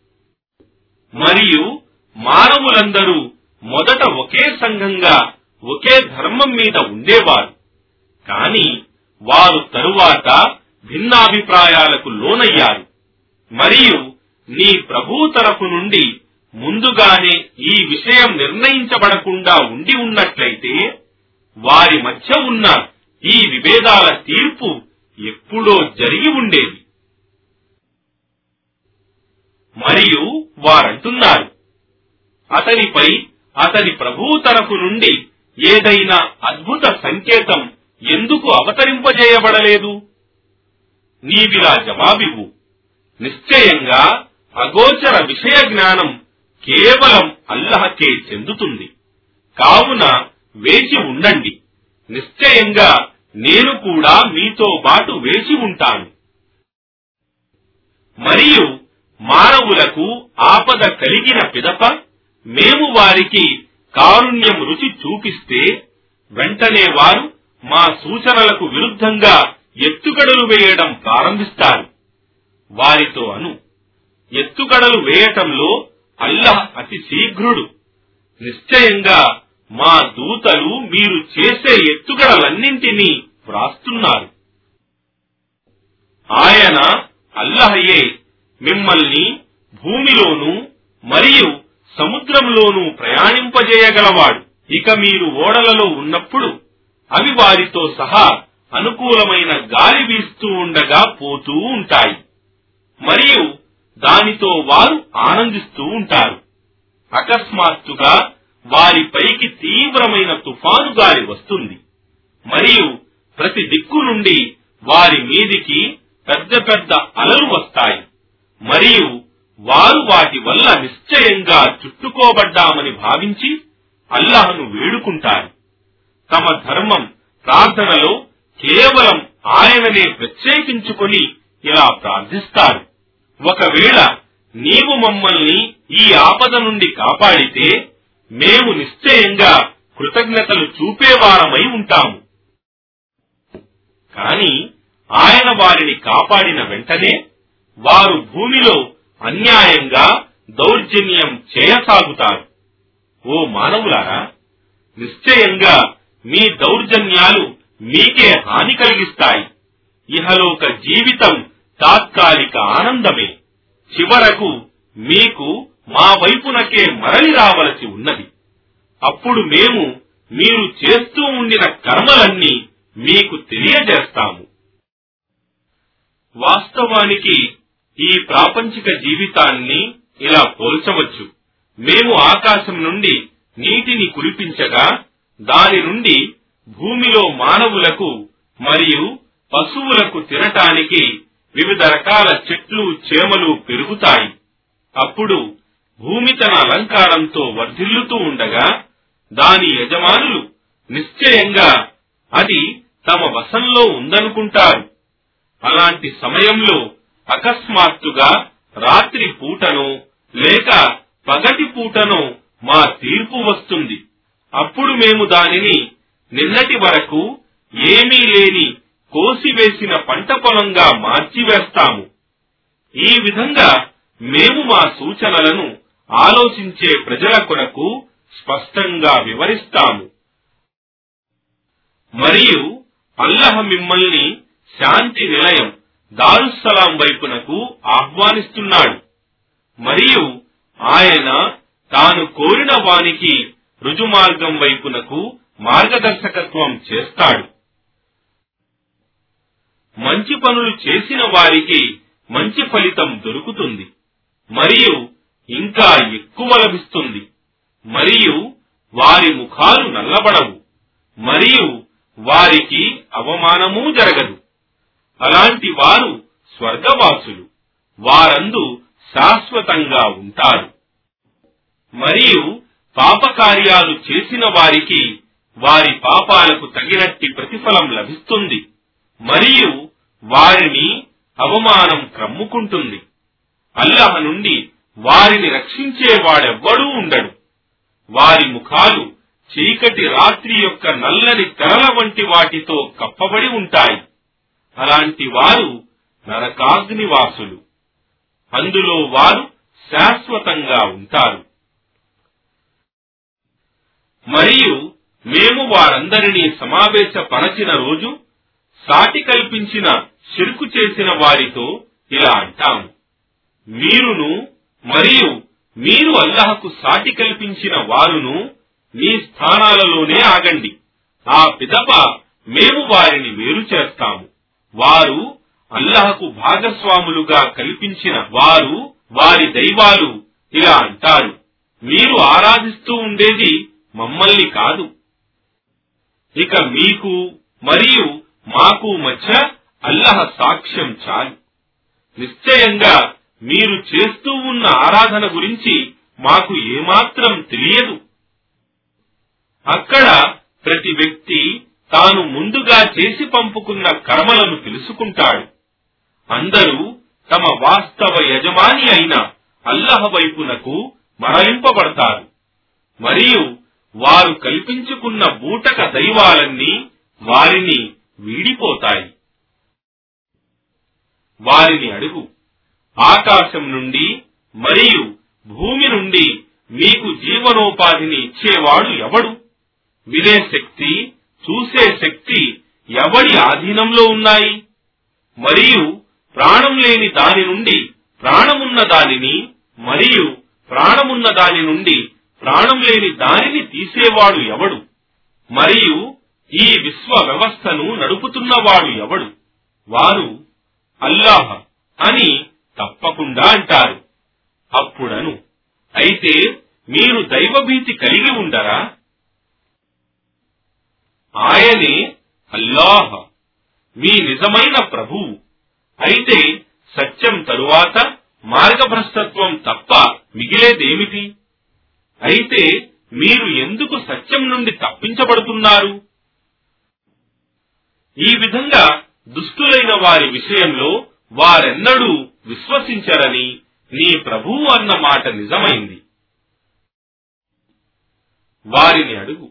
మరియు మానవులందరూ మొదట ఒకే సంఘంగా ఒకే ధర్మం మీద ఉండేవారు. కాని వారు తరువాత భిన్నాభిప్రాయాలకు లోనయ్యారు. మరియు నీ ప్రభు తరపు నుండి ముందుగానే ఈ విషయం నిర్ణయించబడకుండా ఉండి ఉన్నట్లయితే వారి మధ్య ఉన్న ఈ విభేదాల తీర్పు ఎప్పుడో జరిగి ఉండేది. మరియు వారంటున్నారు అతనిపై అతని ప్రభువు తరపు నుండి ఏదైనా అద్భుత సంకేతం ఎందుకు అవతరింపజేయబడలేదు? నీవిలా జవాబివు నిశ్చయంగా అగోచర విషయ జ్ఞానం కేవలం అల్లహకే చెందుతుంది. కావున వేచి ఉండండి. నిశ్చయంగా నేను కూడా మీతో పాటు వేచి ఉంటాను. మరియు మానవులకు ఆపద కలిగిన పిదప మేము వారికి కారుణ్యం రుచి చూపిస్తే వెంటనే వారు మా సూచనలకు విరుద్ధంగా ఎత్తుగడలు వేయడం ప్రారంభిస్తారు. వారితో అను ఎత్తుగడలు వేయటంలో అల్లహ అతి శీఘ్రుడు. నిశ్చయంగా మా దూతలు మీరు చేసే ఎత్తుగడలన్నింటినీ వ్రాస్తున్నారు. ఆయన అల్లహయే మిమ్మల్ని భూమిలోనూ మరియు సముద్రంలోనూ ప్రయాణింపజేయగలవాడు. ఇక మీరు ఓడలలో ఉన్నప్పుడు అవి వారితో సహా అనుకూలమైన గాలి వీస్తూ ఉండగా పోతూ ఉంటాయి. మరియు దానితో వారు ఆనందిస్తూ ఉంటారు. అకస్మాత్తుగా వారిపైకి తీవ్రమైన తుఫాను గాలి వస్తుంది. మరియు ప్రతి దిక్కు నుండి వారి మీదికి పెద్ద పెద్ద అలలు వస్తాయి. మరియు వారు వాటి వల్ల నిశ్చయంగా చుట్టుకోబడ్డామని భావించి అల్లాహను వేడుకుంటారు. తమ ధర్మం ప్రార్థనలో కేవలం ఆయననే ప్రత్యేకించుకొని ఇలా ప్రార్థిస్తారు. ఒకవేళ నీవు మమ్మల్ని ఈ ఆపద నుండి కాపాడితే మేము నిశ్చయంగా కృతజ్ఞతలు చూపేవారమై ఉంటాము. కాని ఆయన వారిని కాపాడిన వెంటనే వారు భూమిలో అన్యాయంగా దౌర్జన్యం చేయసాగుతారు. ఓ మానవులారా నిశ్చయంగా మీ దౌర్జన్యాలు మీకే హాని కలిగిస్తాయి. ఇహలోక జీవితం తాత్కాలిక ఆనందమే. చివరకు మీకు మా వైపునకే మరలి రావలసి ఉన్నది. అప్పుడు మేము మీరు చేస్తూ ఉండిన కర్మలన్నీ మీకు తెలియజేస్తాము. వాస్తవానికి ఈ ప్రాపంచిక జీవితాన్ని ఇలా పోల్చవచ్చు. మేము ఆకాశం నుండి నీటిని కురిపించగా దాని నుండి భూమిలో మానవులకు మరియు పశువులకు తినటానికి వివిధ రకాల చెట్లు చేమలు పెరుగుతాయి. అప్పుడు భూమి తన అలంకారంతో వర్ధిల్లుతూ ఉండగా దాని యజమానులు నిశ్చయంగా అది తమ వశంలో ఉందనుకుంటారు. అలాంటి సమయంలో అకస్మాత్తుగా రాత్రి పూటనో లేక పగటి పూటనో మా తీర్పు వస్తుంది. అప్పుడు మేము దానిని నిన్నటి వరకు ఏమీ లేని కోసివేసిన పంట పొలంగా మార్చివేస్తాము. ఈ విధంగా మేము మా సూచనలను ఆలోచించే ప్రజల కొరకు స్పష్టంగా వివరిస్తాము. మరియు అల్లహ మిమ్మల్ని శాంతి నిలయం దారుస్సలాం వైపునకు ఆహ్వానిస్తున్నాడు. మరియు ఆయన తాను కోరిన వానికి రుజుమార్గం వైపునకు మార్గదర్శకత్వం చేస్తాడు. మంచి పనులు చేసిన వారికి మంచి ఫలితం దొరుకుతుంది. మరియు ఇంకా ఎక్కువ లభిస్తుంది. మరియు వారి ముఖాలు నల్లబడవు. మరియు వారికి అవమానమూ జరగదు. అలాంటి వారు స్వర్గవాసులు. వారందు శాశ్వతంగా ఉంటారు. మరియు పాపకార్యాలు చేసిన వారికి వారి పాపాలకు తగినట్టి ప్రతిఫలం లభిస్తుంది. మరియు వారిని అవమానం క్రమ్ముకుంటుంది. అల్లహ నుండి వారిని రక్షించేవాడెవ్వడూ ఉండడు. వారి ముఖాలు చీకటి రాత్రి యొక్క నల్లని తెరల వంటి వాటితో కప్పబడి ఉంటాయి. అలాంటి వారు నరకాగ్నివాసులు. అందులో వారు శాశ్వతంగా ఉంటారు. మరియు మేము వారందరినీ సమావేశపరచిన రోజు సాటి కల్పించిన చిరుకు చేసిన వారితో ఇలా అంటాము మీరును మరియు మీరు అల్లహకు సాటి కల్పించిన వారును మీ స్థానాలలోనే ఆగండి. ఆ పిదప మేము వారిని వేరు చేస్తాము. వారు అల్లహకు భాగస్వాములుగా కల్పించిన వారు వారి దైవాలు ఇలా అంటారు. మీరు ఆరాధిస్తూ ఉండేది మమ్మల్ని కాదు. ఇక మీకు మరియు మాకు మధ్య అల్లహ సాక్ష్యం చాలు. నిశ్చయంగా మీరు చేస్తూ ఉన్న ఆరాధన గురించి మాకు ఏమాత్రం తెలియదు. అక్కడ ప్రతి వ్యక్తి తాను ముందుగా చేసి పంపుకున్న కర్మలను తెలుసుకుంటాడు. అందరూ తమ వాస్తవ యజమాని అయిన అల్లహ వైపునకు మరలింపబడతారు. మరియు వారు కల్పించుకున్న బూటక దైవాలన్నీ వారిని వీడిపోతాయి. వారిని అడుగు. ఆకాశం నుండి మరియు భూమి నుండి మీకు జీవనోపాధిని ఇచ్చేవాడు ఎవడు? వినే శక్తి చూసే శక్తి ఎవడి ఆధీనంలో ఉన్నాయి? మరియు ప్రాణం లేని దాని నుండి ప్రాణమున్న దానిని మరియు ప్రాణమున్న దాని నుండి ప్రాణం లేని దానిని తీసేవాడు ఎవడు? మరియు ఈ విశ్వ వ్యవస్థను నడుపుతున్నవాడు ఎవడు? వారు అల్లాహ అని తప్పకుండా అంటారు. అప్పుడను. అయితే మీరు దైవభీతి కలిగి ఉండరా? ఆయనే అల్లాహ్ మీ నిజమైన ప్రభువు. అయితే సత్యం తరువాత మార్గభ్రష్టత్వం తప్ప మిగిలేదేమిటి? అయితే మీరు ఎందుకు సత్యం నుండి తప్పించబడుతున్నారు? ఈ విధంగా దుష్టులైన వారి విషయంలో వారెన్నడూ విశ్వసించరని నీ ప్రభువు అన్న మాట నిజమైంది. వారిని అడుగు.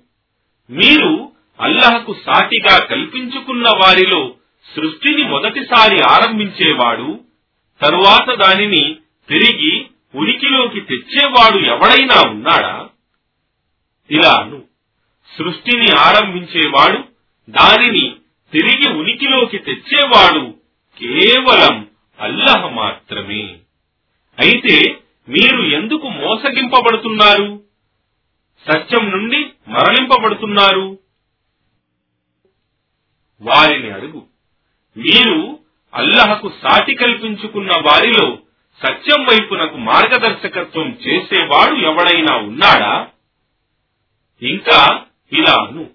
మీరు అల్లహకు సాటిగా కల్పించుకున్న వారిలో సృష్టిని మొదటిసారి ఆరంభించేవాడు తరువాత దానిని తిరిగి ఉనికిలోకి తెచ్చేవాడు ఎవడైనా ఉన్నాడా? ఇలాను. సృష్టిని ఆరంభించేవాడు దానిని తిరిగి ఉనికిలోకి తెచ్చేవాడు కేవలం అల్లహ మాత్రమే. అయితే మీరు ఎందుకు మోసగింపబడుతున్నారు? సత్యం నుండి మరలింపబడుతున్నారు? వారిని అడుగు. మీరు అల్లహకు సాటి కల్పించుకున్న వారిలో సత్యం వైపునకు మార్గదర్శకత్వం చేసేవాడు ఎవడైనా ఉన్నాడా? ఇంకా ఇలాను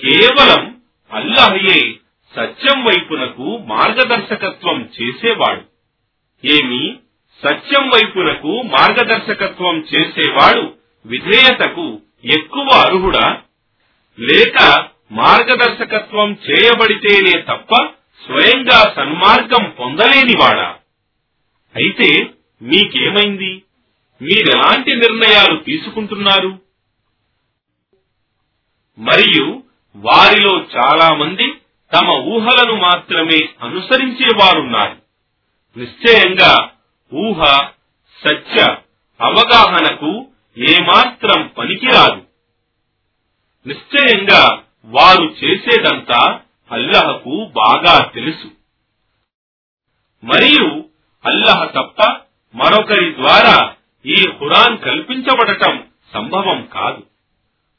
కేవలం అల్లహయే సత్యం వైపునకు మార్గదర్శకత్వం చేసేవాడు. ఏమి? సత్యం వైపునకు మార్గదర్శకత్వం చేసేవాడు విధేయతకు ఎక్కువ అర్హుడా? లేక మార్గదర్శకత్వం చేయబడితేనే తప్ప స్వయంగా సన్మార్గం పొందలేనివాడా అయితే మీకేమైంది? మీరెలాంటి నిర్ణయాలు తీసుకుంటున్నారు? మరియు వారిలో చాలా మంది తమ ఊహలను మాత్రమే అనుసరించేవారున్నారు. నిశ్చయంగా ఊహ సత్య అవగాహనకు ఏమాత్రం పనికిరాదు. నిశ్చయంగా వారు చేసేదంతా అల్లహకు బాగా తెలుసు. మరియు అల్లహ తప్ప మరొకరి ద్వారా ఈ ఖురాన్ కల్పించబడటం సంభవం కాదు.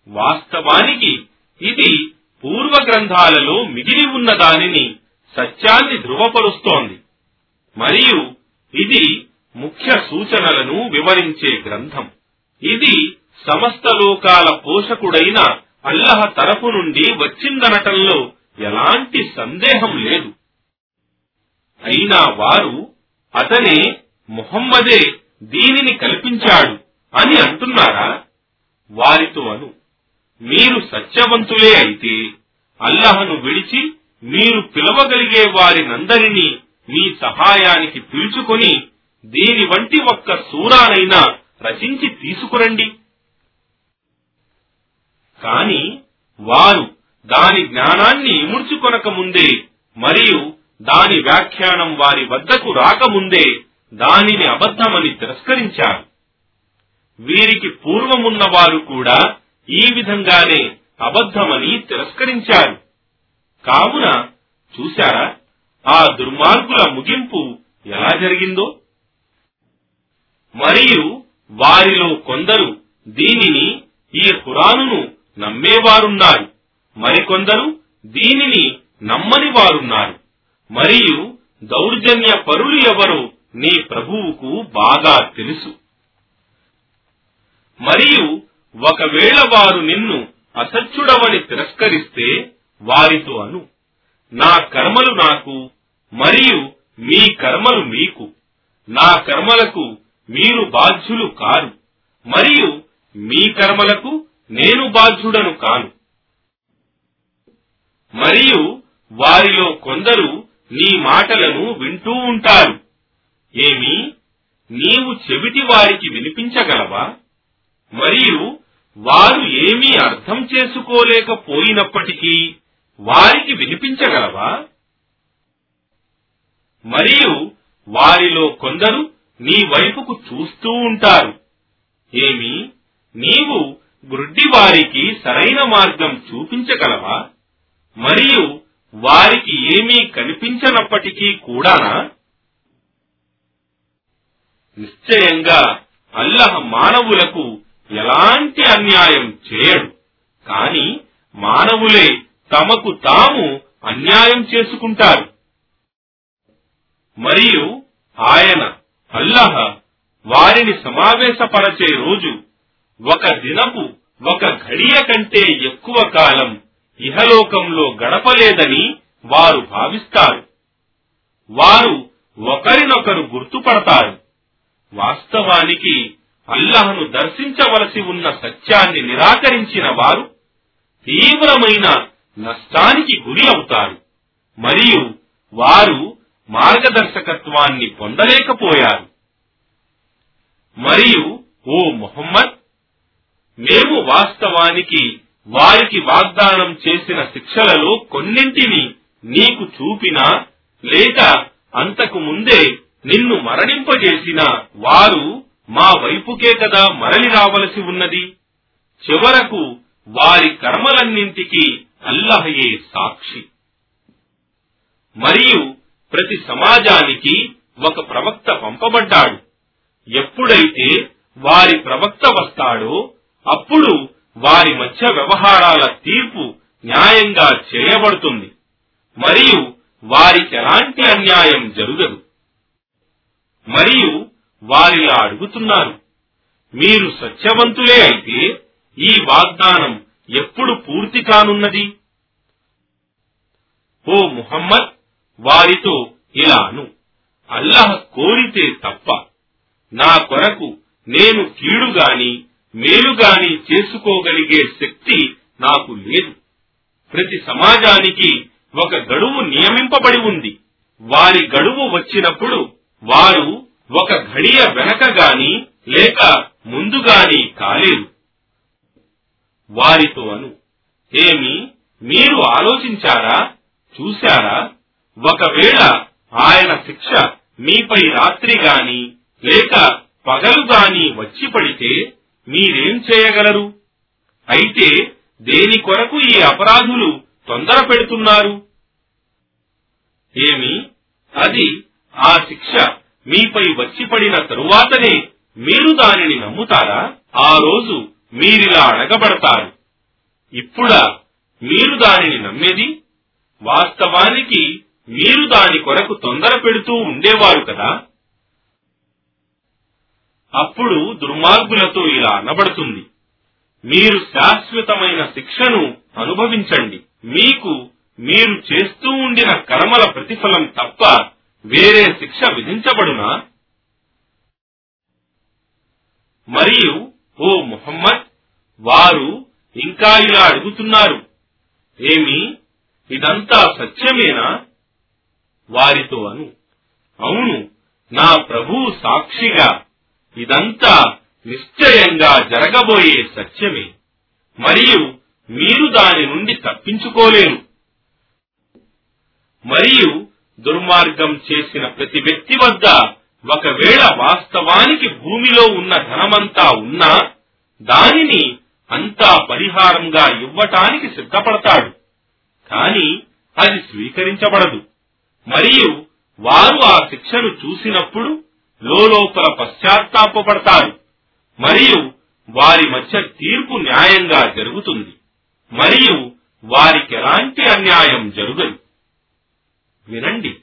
వాస్తవానికి ఇది పూర్వ గ్రంథాలలో మిగిలి ఉన్న దానిని సత్యాన్ని ధృవపరుస్తోంది. మరియు ఇది ముఖ్య సూచనలను వివరించే గ్రంథం. ఇది సమస్త లోకాల పోషకుడైన అల్లహ తరపు నుండి వచ్చిందనటంలో ఎలాంటి సందేహం లేదు. అయినా వారు అతనే ముహమ్మదే దీనిని కల్పించాడు అని అంటున్నారా? వారితో అను మీరు సత్యవంతులే అయితే అల్లహను విడిచి మీరు పిలవగలిగే వారినందరినీ మీ సహాయానికి పిలుచుకొని దీని వంటి ఒక్క సూరానైనా రచించి తీసుకురండి. కాని వారు దాని జ్ఞానాన్ని ఇముడ్చుకొనక ముందే మరియు దాని వ్యాఖ్యానం వారి వద్దకు రాకముందే దానిని అబద్ధమని తిరస్కరించారు. వీరికి పూర్వమున్న వారు కూడా ఈ విధంగానే అబద్ధమని తిరస్కరించారు. కావున చూశారా ఆ దుర్మార్గుల ముగింపు ఎలా జరిగిందో? మరియు వారిలో కొందరు దీనిని ఈ ఖురానును నమ్మేవారున్నారు. మరికొందరు దీనిని నమ్మని వారున్నారు. మరియు దౌర్జన్య పరులు ఎవరో నీ ప్రభువుకు బాగా తెలుసు. మరియు ఒకవేళ వారు నిన్ను అసత్యుడవని తిరస్కరిస్తే వారితో అను. నా కర్మలు నాకు మరియు మీ కర్మలు మీకు. నా కర్మలకు మీరు బాధ్యులు కారు. మరియు మీ కర్మలకు నేను బాధ్యుడను కాను. మరియు వారిలో కొందరు నీ మాటలను వింటూ ఉంటారు. ఏమి? నీవు చెవిటి వారికి వినిపించగలవా? మరియు వారు ఏమీ అర్థం చేసుకోలేకపోయినప్పటికీ వారికి వినిపించగలవా? మరియు వారిలో కొందరు నీ వైపుకు చూస్తూ ఉంటారు. ఏమి? నీవు గ్రుడ్డి వారికి సరైన మార్గం చూపించగలవా? మరియు వారికి ఏమీ కనిపించనప్పటికీ కూడానా? నిశ్చయంగా అల్లహ మానవులకు ఎలాంటి అన్యాయం చేయడు. కాని మానవులే తమకు తాము అన్యాయం చేసుకుంటారు. మరియు ఆయన అల్లహ వారిని సమావేశపరచే రోజు ఒక దినపు ఒక ఘడియ కంటే ఎక్కువ కాలం ఇహలోకంలో గడపలేదని వారు భావిస్తారు. వారు ఒకరినొకరు గుర్తుపడతారు. వాస్తవానికి అల్లహను దర్శించవలసి ఉన్న సత్యాన్ని నిరాకరించిన వారు తీవ్రమైన నష్టానికి గురి అవుతారు. మరియు వారు మార్గదర్శకత్వాన్ని పొందలేకపోయారు. మరియు ఓ మొహమ్మద్ మేము వాస్తవానికి వారికి వాగ్దానం చేసిన శిక్షలలో కొన్నింటిని నీకు చూపినా లేక అంతకు ముందే నిన్ను మరణింపజేసిన వారు మా వైపుకే కదా మరలి రావలసి ఉన్నది. చివరకు వారి కర్మలన్నింటికీ అల్లహయే సాక్షి. మరియు ప్రతి సమాజానికి ఒక ప్రవక్త పంపబడ్డాడు. ఎప్పుడైతే వారి ప్రవక్త వస్తాడో అప్పుడు వారి మధ్య వ్యవహారాల తీర్పు న్యాయంగా చేయబడుతుంది. మరియు వారికి ఎలాంటి అన్యాయం జరగదు. మరియు వారిలా అడుగుతున్నారు మీరు సత్యవంతులే అయితే ఈ వాగ్దానం ఎప్పుడు పూర్తి కానున్నది? ఓ ముహమ్మద్ వారితో ఇలాను. అల్లాహ్ కోరితే తప్ప నా కొరకు నేను కీడుగాని మేలుగాని చేసుకోగలిగే శక్తి నాకు లేదు. ప్రతి సమాజానికి ఒక గడువు నియమింపబడి ఉంది. వారి గడువు వచ్చినప్పుడు వారు ఒక ఘడియ వెనక గాని లేక ముందుగాని కాలేరు వారితో అను ఏమి మీరు ఆలోచించారా? చూశారా? ఒకవేళ ఆయన శిక్ష మీపై రాత్రి గాని లేక పగలు గాని వచ్చి పడితే మీరేం చేయగలరు? అయితే దేని కొరకు ఈ అపరాధులు తొందర పెడుతున్నారు? ఏమి? అది ఆ శిక్ష మీపై వచ్చి పడిన తరువాతనే మీరు దానిని నమ్ముతారా? ఆ రోజు మీరిలా అడగబడతారు ఇప్పుడా మీరు దానిని నమ్మేది? వాస్తవానికి మీరు దాని కొరకు తొందర పెడుతూ ఉండేవారు కదా. అప్పుడు దుర్మార్గులతో ఇలా అనబడుతుంది. మీరు శాశ్వతమైన శిక్షను అనుభవించండి. మీకు మీరు చేస్తూ ఉండిన కర్మల ప్రతిఫలం తప్ప వేరే శిక్ష విధించబడునా? మరియు ఓ ముహమ్మద్ వారు ఇంకా ఇలా అడుగుతున్నారు. ఏమి? ఇదంతా సత్యమేనా? వారితో అను. అవును నా ప్రభువు సాక్షిగా ఇదంతా నిశ్చయంగా జరగబోయే సత్యమే. మరియు మీరు దాని నుండి తప్పించుకోలేరు. మరియు దుర్మార్గం చేసిన ప్రతి వ్యక్తి వద్ద ఒకవేళ వాస్తవానికి భూమిలో ఉన్న ధనమంతా ఉన్నా దానిని అంతా పరిహారంగా ఇవ్వటానికి సిద్ధపడతాడు. కాని అది స్వీకరించబడదు. మరియు వారు ఆ శిక్షను చూసినప్పుడు లోలోపల పశ్చాత్తాపడతారు మరియు వారి మధ్య తీర్పు న్యాయంగా జరుగుతుంది. మరియు వారికి ఎలాంటి అన్యాయం జరుగదు. వినండి.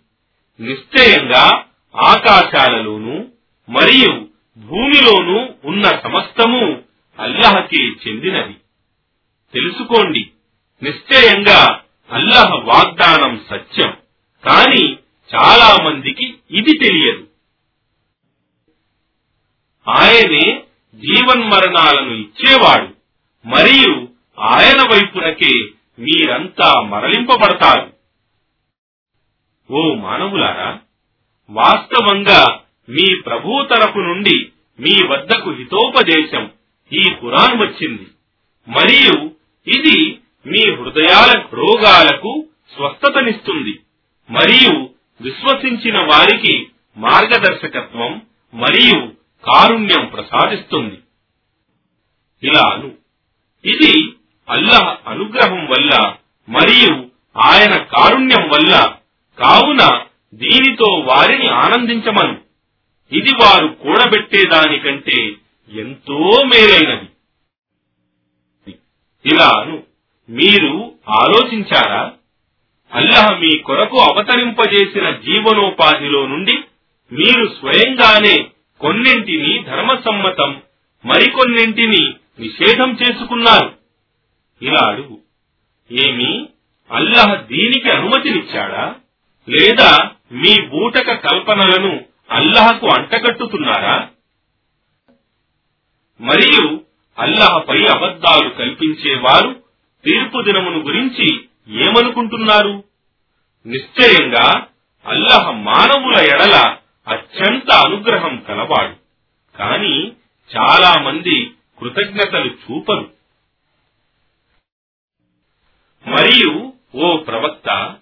నిశ్చయంగా ఆకాశాలలోనూ మరియు భూమిలోనూ ఉన్న సమస్తము అల్లహకి చెందినది. తెలుసుకోండి. నిశ్చయంగా అల్లహ వాగ్దానం సత్యం. కాని చాలా మందికి ఇది తెలియదు. ఆయనే జీవన్మరణాలను ఇచ్చేవాడు. మరియు ఆయన వైపునకే మీరంతా మరలింపబడతారు. ఓ మానవులారా వాస్తవంగా మీ ప్రభు తరపు నుండి మీ వద్దకు హితోపదేశం ఈ ఖురాన్ వచ్చింది. మరియు ఇది మీ హృదయాల రోగాలకు స్వస్థతనిస్తుంది. మరియు విశ్వసించిన వారికి మార్గదర్శకత్వం మరియు కారుణ్యం ప్రసాదిస్తుంది. ఇలా అను ఇది అల్లాహ్ అనుగ్రహం వల్ల మరియు ఆయన కారుణ్యం వల్ల కావున దీనితో వారిని ఆనందించమను. ఇది వారు కూడబెట్టేదానికంటే ఎంతో మేలైనది. ఇలాను. మీరు ఆలోచించారా? అల్లహ మీ కొరకు అవతరింపజేసిన జీవనోపాధిలో నుండి మీరు స్వయంగానే కొన్నింటిని ధర్మసమ్మతం మరికొన్నింటిని నిషేధం చేసుకున్నారు. ఇలా అడుగు. ఏమి? అల్లహ దీనికి అనుమతినిచ్చాడా? లేదా మీ బూటక కల్పనలను అల్లహకు అంటగట్టుతున్నారా? మరియు అల్లహపై అబద్ధాలు కల్పించేవారు తీర్పు దినమును గురించి ఏమనుకుంటున్నారు? నిశ్చయంగా అల్లహ మానవుల ఎడల అత్యంత అనుగ్రహం కలవాడు. కాని చాలా మంది కృతజ్ఞతలు చూపరు. మరియు ఓ ప్రవక్త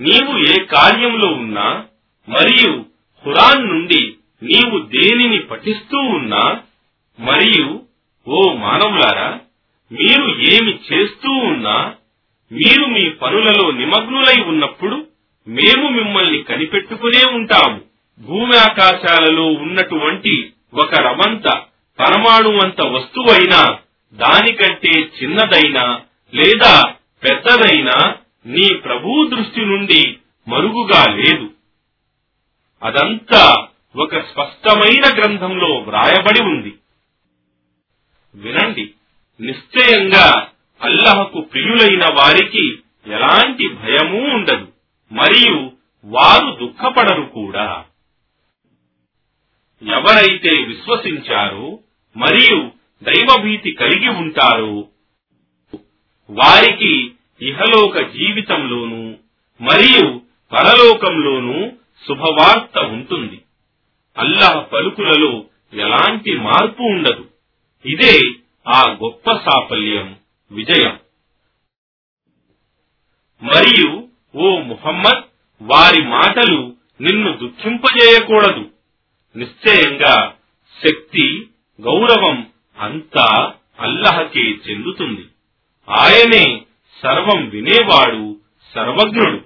నీవు ఏ కార్యంలో ఉన్నా మరియు ఖురాన్ నుండి నీవు దేనిని పఠిస్తూ ఉన్నా మరియు ఓ మానవులారా మీరు ఏమి చేస్తూ ఉన్నా మీరు మీ పనులలో నిమగ్నులై ఉన్నప్పుడు మేము మిమ్మల్ని కనిపెట్టుకునే ఉంటాము. భూమి ఆకాశాలలో ఉన్నటువంటి ఒక రమంత పరమాణువంత వస్తువైనా దానికంటే చిన్నదైనా లేదా పెద్దదైనా నీ ప్రభు దృష్టి నుండి మరుగుగా లేదు. అదంతా ఒక స్పష్టమైన గ్రంథంలో వ్రాయబడి ఉంది. వినండి. నిశ్చయంగా అల్లహకు ప్రియులైన వారికి ఎలాంటి భయమూ ఉండదు. మరియు వారు దుఃఖపడరు కూడా. ఎవరైతే విశ్వసించారో మరియు దైవభీతి కలిగి ఉంటారో వారికి ఇహలోక జీవితంలోనూ మరియు పరలోకంలోనూ శుభవార్త ఉంటుంది. అల్లహ పలుకులలో ఎలాంటి మార్పు ఉండదు. ఇదే ఆ గొప్ప సాఫల్యం విజయం. మరియు ఓ ముహమ్మద్ వారి మాటలు నిన్ను దుఃఖింపజేయకూడదు నిశ్చయంగా శక్తి గౌరవం అంతా అల్లహకే చెందుతుంది. ఆయనే సర్వం వినేవాడు సర్వజ్ఞుడు.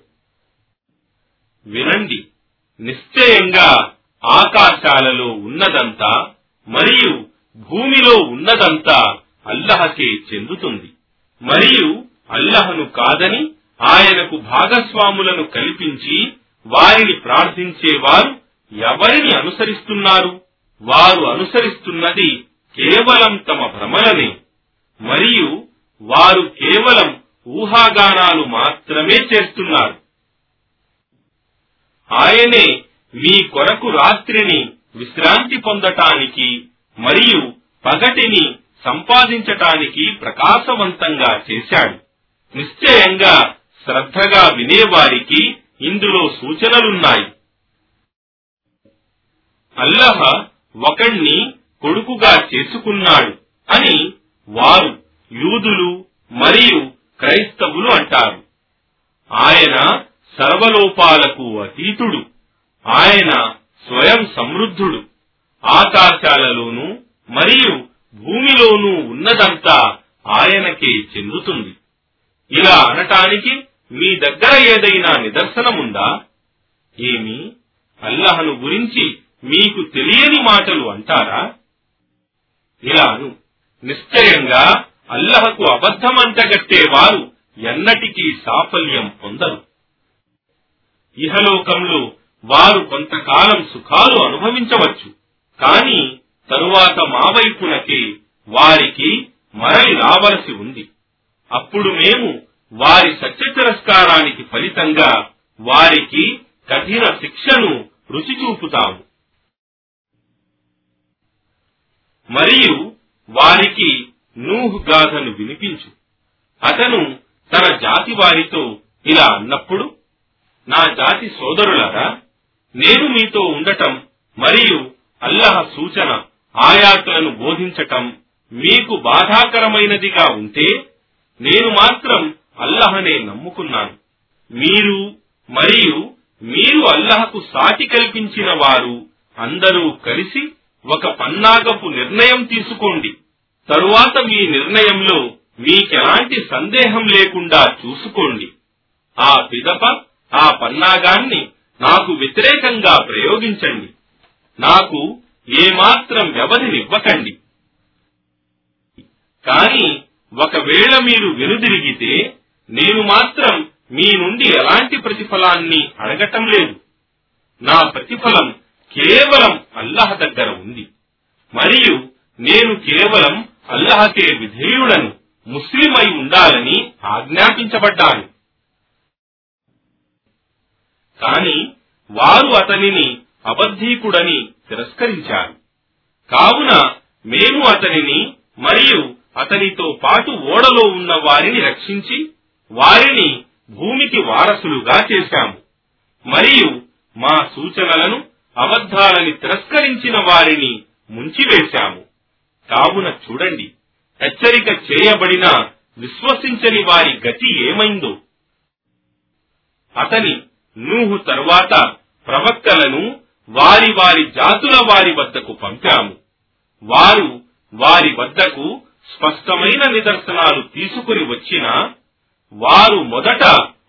వినండి నిశ్చయంగా ఆకాశాలలో ఉన్నదంతా మరియు భూమిలో ఉన్నదంతా అల్లహకే చెందుతుంది. మరియు అల్లహను కాదని ఆయనకు భాగస్వాములను కల్పించి వారిని ప్రార్థించేవారు ఎవరిని అనుసరిస్తున్నారు? వారు అనుసరిస్తున్నది కేవలం తమ భ్రమలనే. మరియు వారు కేవలం ఊహాగానాలు మాత్రమే చేస్తున్నారు. ఆయనే మీ కొరకు రాత్రిని విశ్రాంతి పొందటానికి మరియు పగటిని సంపాదించటానికి ప్రకాశవంతంగా చేశాడు. నిశ్చయంగా శ్రద్ధగా వినేవారికి ఇందులో సూచనలున్నాయి. అల్లహ ఒకణ్ణి కొడుకుగా చేసుకున్నాడు అని వారు యూదులు మరియు క్రైస్తవులు అంటారు. ఆయన సర్వలోపాలకు అతీతుడు. ఆయన స్వయం సమృద్ధుడు. ఆకాశాలలోనూ మరియు భూమిలోనూ ఉన్నదంతా ఆయనకే చెందుతుంది. ఇలా అనటానికి మీ దగ్గర ఏదైనా నిదర్శనముందా? ఏమి? అల్లహను గురించి మీకు తెలియని మాటలు అంటారా? ఇలాను. నిశ్చయంగా అల్లహకు అబద్ధమంటగట్టేవారు ఎన్నటికీ సాఫల్యం పొందరు. ఇహలోకంలో వారు కొంతకాలం సుఖాలు అనుభవించవచ్చు కాని తరువాత మా వైపునకే వారికి మరలి రావలసి ఉంది. అప్పుడు మేము వారి సత్య తిరస్కారానికి ఫలితంగా వారికి కఠిన శిక్షను రుచి చూపుతాము. మరియు వారికి నూహ్ గాథను వినిపించు. అతను తన జాతి వారితో ఇలా అన్నప్పుడు నా జాతి సోదరులారా నేను మీతో ఉండటం మరియు అల్లహ సూచన ఆయాతులను బోధించటం మీకు బాధాకరమైనదిగా ఉంటే నేను మాత్రం అల్లహనే నమ్ముకున్నాను. మీరు మరియు మీరు అల్లహకు సాటి కల్పించిన వారు అందరూ కలిసి ఒక పన్నాగపు నిర్ణయం తీసుకోండి. తరువాత మీ నిర్ణయంలో మీకెలాంటి సందేహం లేకుండా చూసుకోండి. ఆ పిదప ఆ పన్నాగాన్ని నాకు వ్యతిరేకంగా ప్రయోగించండి. నాకు ఏమాత్రం వ్యవధినివ్వకండి. కాని ఒకవేళ మీరు వెనుదిరిగితే నేను మాత్రం మీ నుండి ఎలాంటి ప్రతిఫలాన్ని అడగటం లేదు. నా ప్రతిఫలం కేవలం అల్లహ దగ్గర ఉంది. మరియు నేను కేవలం అల్లహకే విధేయుడను ముస్లిమై ఉండాలని ఆజ్ఞాపించబడ్డాను. కాని వారు అతనిని అబద్ధీకుడని తిరస్కరించారు. కావున మేము అతనిని మరియు అతనితో పాటు ఓడలో ఉన్న వారిని రక్షించి వారిని భూమికి వారసులుగా చేశాము. మరియు మా సూచనలను అబద్ధాలని తిరస్కరించిన వారిని ముంచివేశాము. కావున చూడండి హెచ్చరిక చేయబడిన విశ్వసించని వారి గతి ఏమైందో. అతని నూహు తరువాత ప్రవక్తలను వారి వారి జాతుల వారి వద్దకు పంపాము. వారు వారి వద్దకు స్పష్టమైన నిదర్శనాలు తీసుకుని వచ్చినా వారు మొదట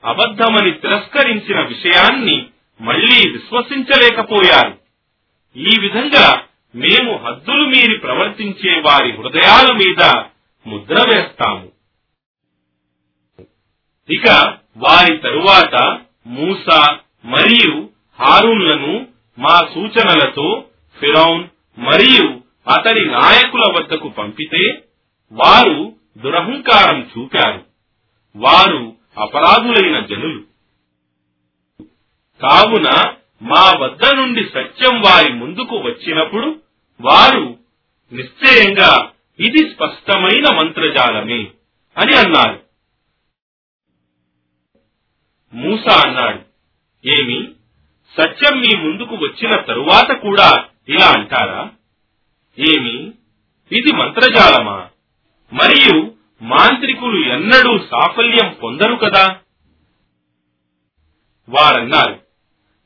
అబద్ధమని తిరస్కరించిన విషయాన్ని మళ్ళీ విశ్వసించలేకపోయారు. ఈ విధంగా మేము హద్దులు మీరి ప్రవర్తించే వారి హృదయాల మీద ముద్ర వేస్తాము. ఇక వారి తరువాత మూస మరియు హారూన్లను మా సూచనలతో ఫిరౌన్ మరియు అతడి నాయకుల వద్దకు పంపితే వారు దురహంకారం చూపారు. వారు అపరాధులైన జనులు. కావున మా వద్ద నుండి సత్యం వారి ముందుకు వచ్చినప్పుడు వారు నిశ్చయంగా ఇది స్పష్టమైన మంత్రజాలమే అని అన్నారు. మూసా అన్నాడు ఏమి? సత్యం మీ ముందుకు వచ్చిన తరువాత కూడా ఇలా అంటారా? ఏమి? ఇది మంత్రజాలమా? మరియు మాంత్రికులు ఎన్నడూ సాఫల్యం పొందరు కదా? వారన్నారు.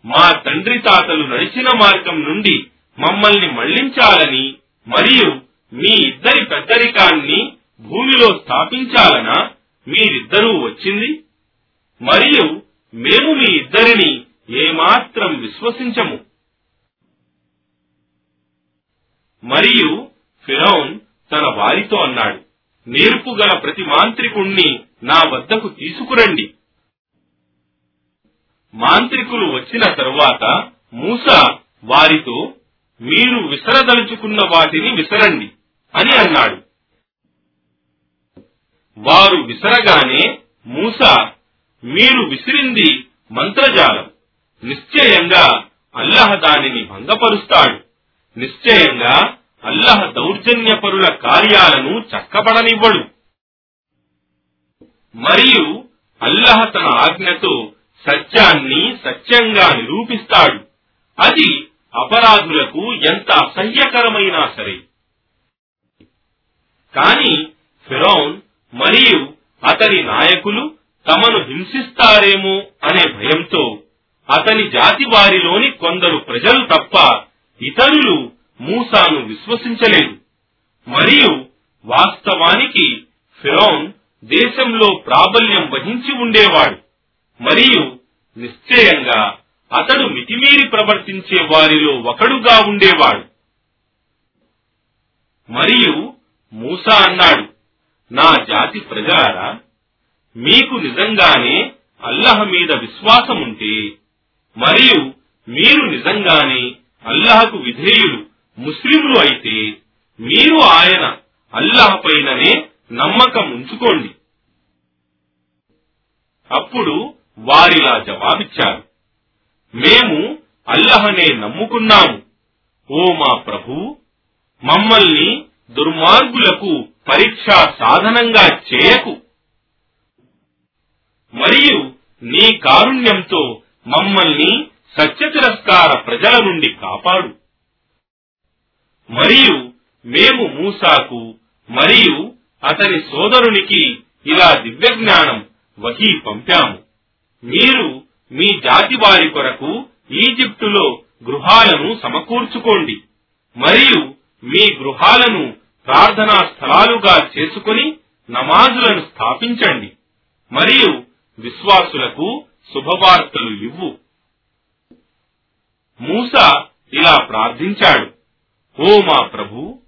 మా తండ్రి తాతలు నడిచిన మార్గం నుండి మమ్మల్ని మళ్ళించాలని మరియు మీ ఇద్దరి పెద్దరికాన్ని భూమిలో స్థాపించాలన మీరిద్దరూ వచ్చింది. మరియు మేము మీ ఇద్దరిని ఏమాత్రం విశ్వసించము. మరియు ఫిరౌన్ తన వారితో అన్నాడు నేర్పుగల ప్రతి మాంత్రికుణ్ణి నా వద్దకు తీసుకురండి. మాంత్రికులు వచ్చిన తరువాత మూస వారితో మీరు విసరదలుచుకున్న వాటిని విసరండి అని అన్నాడు. వారు విసరగానే మూస మీరు విసిరింది మంత్రజాలం. నిశ్చయంగా అల్లహ దానిని భంగపరుస్తాడు. నిశ్చయంగా అల్లహ దౌర్జన్యపరుల కార్యాలను చక్కబడనివ్వడు. మరియు అల్లహ తన ఆజ్ఞతో సత్యాన్ని సత్యంగా నిరూపిస్తాడు. అది అపరాధులకు ఎంత అసహ్యకరమైనా సరే. కాని ఫిరౌన్ మరియు అతని నాయకులు తమను హింసిస్తారేమో అనే భయంతో అతని జాతి వారిలోని కొందరు ప్రజలు తప్ప ఇతరులు మూసాను విశ్వసించలేదు. మరియు వాస్తవానికి ఫిరౌన్ దేశంలో ప్రాబల్యం వహించి ఉండేవాడు. మరియు నిశ్చయంగా అతడు మితిమీరి ప్రవర్తించే వారిలో ఒకడుగా ఉండేవాడు. మరియు మూసా అన్నాడు నా జాతి ప్రజారా మీకు నిజంగానే అల్లహ మీద విశ్వాసముంటే మరియు మీరు నిజంగానే అల్లహకు విధేయులు ముస్లింలు అయితే మీరు ఆయన అల్లహ పైననే నమ్మకం ఉంచుకోండి అప్పుడు వారిలా జవాబిచ్చారు. మేము అల్లహనే నమ్ముకున్నాము. ఓ మా ప్రభు మమ్మల్ని దుర్మార్గులకు పరీక్షా సాధనంగా చేయకు. మరియు నీ కారుణ్యంతో మమ్మల్ని సత్యతిరస్కార ప్రజల నుండి కాపాడు. మరియు మేము మూసాకు మరియు అతని సోదరునికి ఇలా దివ్యజ్ఞానం వహీ పంపాము. మీరు మీ జాతి వారి కొరకు ఈజిప్టులో గృహాలను సమకూర్చుకోండి. మరియు మీ గృహాలను ప్రార్థనా స్థలాలుగా చేసుకుని నమాజులను స్థాపించండి. మరియు విశ్వాసులకు శుభవార్తలు ఇవ్వు. మూస ఇలా ప్రార్థించాడు. ఓ మా ప్రభు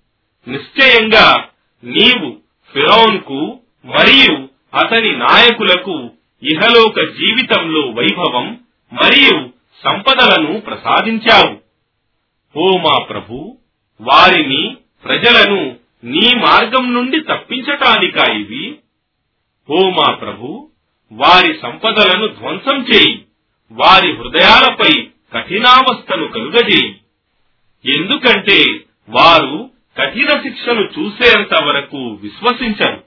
నిశ్చయంగా నీవు ఫిరౌన్కు మరియు అతని నాయకులకు ఇహలోక జీవితంలో వైభవం మరియు సంపదలను ప్రసాదించావు. ఓ మా ప్రభు వారిని ప్రజలను నీ మార్గం నుండి తప్పించటానికా ఇవి ఓ మా ప్రభు వారి సంపదలను ధ్వంసం చేయి. వారి హృదయాలపై కఠినావస్థను కలుగజేయి. ఎందుకంటే వారు కఠిన శిక్షను చూసేంత వరకు విశ్వసించరు.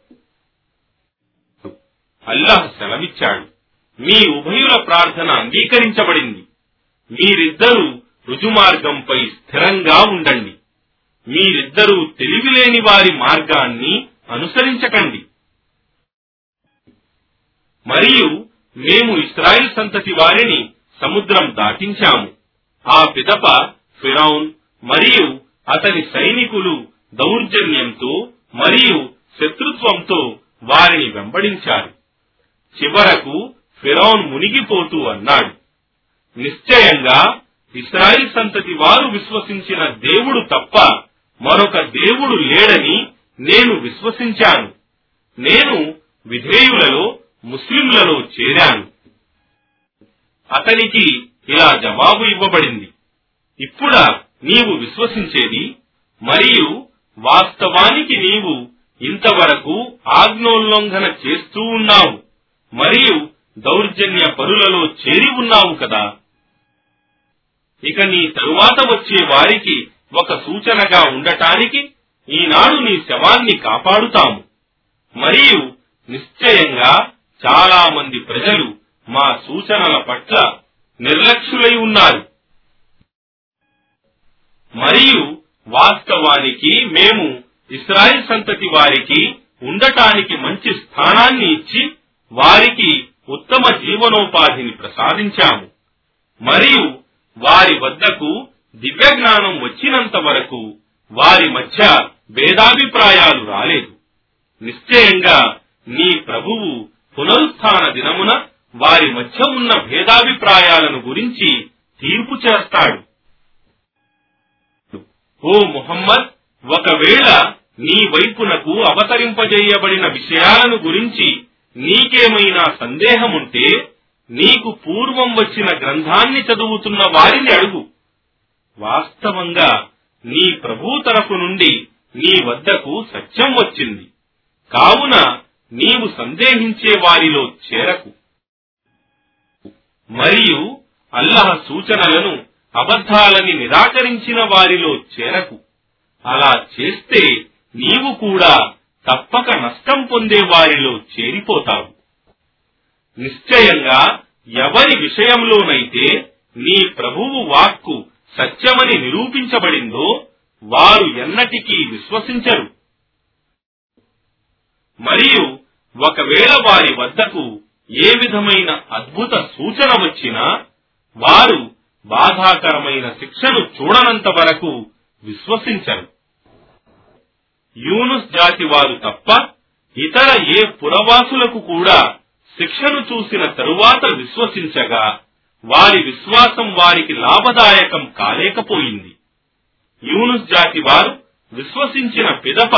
అల్లాహ్ సెలవిచ్చాడు. మీ ఉభయుల ప్రార్థన అంగీకరించబడింది. మీరిద్దరూ రుజుమార్గంపై స్థిరంగా ఉండండి. మీరిద్దరూ తెలివిలేని వారి మార్గాన్ని అనుసరించకండి. మరియు మేము ఇస్రాయిల్ సంతతి వారిని సముద్రం దాటించాము. ఆ పిదప ఫిరౌన్ మరియు అతని సైనికులు దౌర్జన్యంతో మరియు శత్రుత్వంతో వారిని వెంబడించారు. చివరకు ఫిరౌన్ మునిగిపోతూ అన్నాడు. నిశ్చయంగా ఇస్రాయిల్ సంతతి వారు విశ్వసించిన దేవుడు తప్ప మరొక దేవుడు లేడని నేను విశ్వసించాను. నేను విధేయులలో ముస్లింలలో చేరాను. అతనికి ఇలా జవాబు ఇవ్వబడింది. ఇప్పుడా నీవు విశ్వసించేది? మరియు వాస్తవానికి నీవు ఇంతవరకు ఆజ్ఞోల్లంఘన చేస్తూ ఉన్నావు. మరియు దౌర్జన్య పరులలో చేరి ఉన్నావు కదా. ఇక నీ తరువాత వచ్చే వారికి ఒక సూచనగా ఉండటానికి ఈనాడు నీ శవాన్ని కాపాడుతాము. మరియు నిశ్చయంగా చాలా మంది ప్రజలు మా సూచనల పట్ల నిర్లక్ష్యులై ఉన్నారు. మరియు వాస్తవానికి మేము ఇస్రాయిల్ సంతతి వారికి ఉండటానికి మంచి స్థానాన్ని ఇచ్చి వారికి ఉత్తమ జీవనోపాధిని ప్రసాదించాము. మరియు వారి వద్దకు దివ్యజ్ఞానం వచ్చినంత వరకు వారి మధ్య భేదాభిప్రాయాలు రాలేదు. నిశ్చయంగా నీ ప్రభువు పునరుత్న దినమున వారి మధ్య ఉన్న భేదాభిప్రాయాలను గురించి తీర్పు చేస్తాడు. ఓ ముహమ్మద్ ఒకవేళ నీ వైపునకు అవతరింపజేయబడిన విషయాలను గురించి నీకేమైనా సందేహముంటే నీకు పూర్వం వచ్చిన గ్రంథాన్ని చదువుతున్న వారిని అడుగు. వాస్తవంగా నీ ప్రభు తరపు నుండి నీ వద్దకు సత్యం వచ్చింది. కావున నీవు సందేహించే వారిలో చేరకు. మరియు అల్లహ సూచనలను అబద్ధాలని నిరాకరించిన వారిలో చేరకు. అలా చేస్తే నీవు కూడా తప్పక నష్టం పొందే వారిలో చేరిపోతావు. నిశ్చయంగా ఎవరి విషయంలోనైతే నీ ప్రభువు వాక్కు సత్యమని నిరూపించబడిందో వారు ఎన్నటికీ విశ్వసించరు. మరియు ఒకవేళ వారి వద్దకు ఏ విధమైన అద్భుత సూచన వచ్చినా వారు బాధాకరమైన శిక్షను చూడనంత వరకు విశ్వసించరు. యూనుస్ జాతి వారు తప్ప ఇతర ఏ పురవాసులకు కూడా శిక్షను చూసిన తరువాత విశ్వసించగా వారి విశ్వాసం వారికి లాభదాయకం కాలేకపోయింది. యూనుస్ జాతి వారు విశ్వసించిన పిదప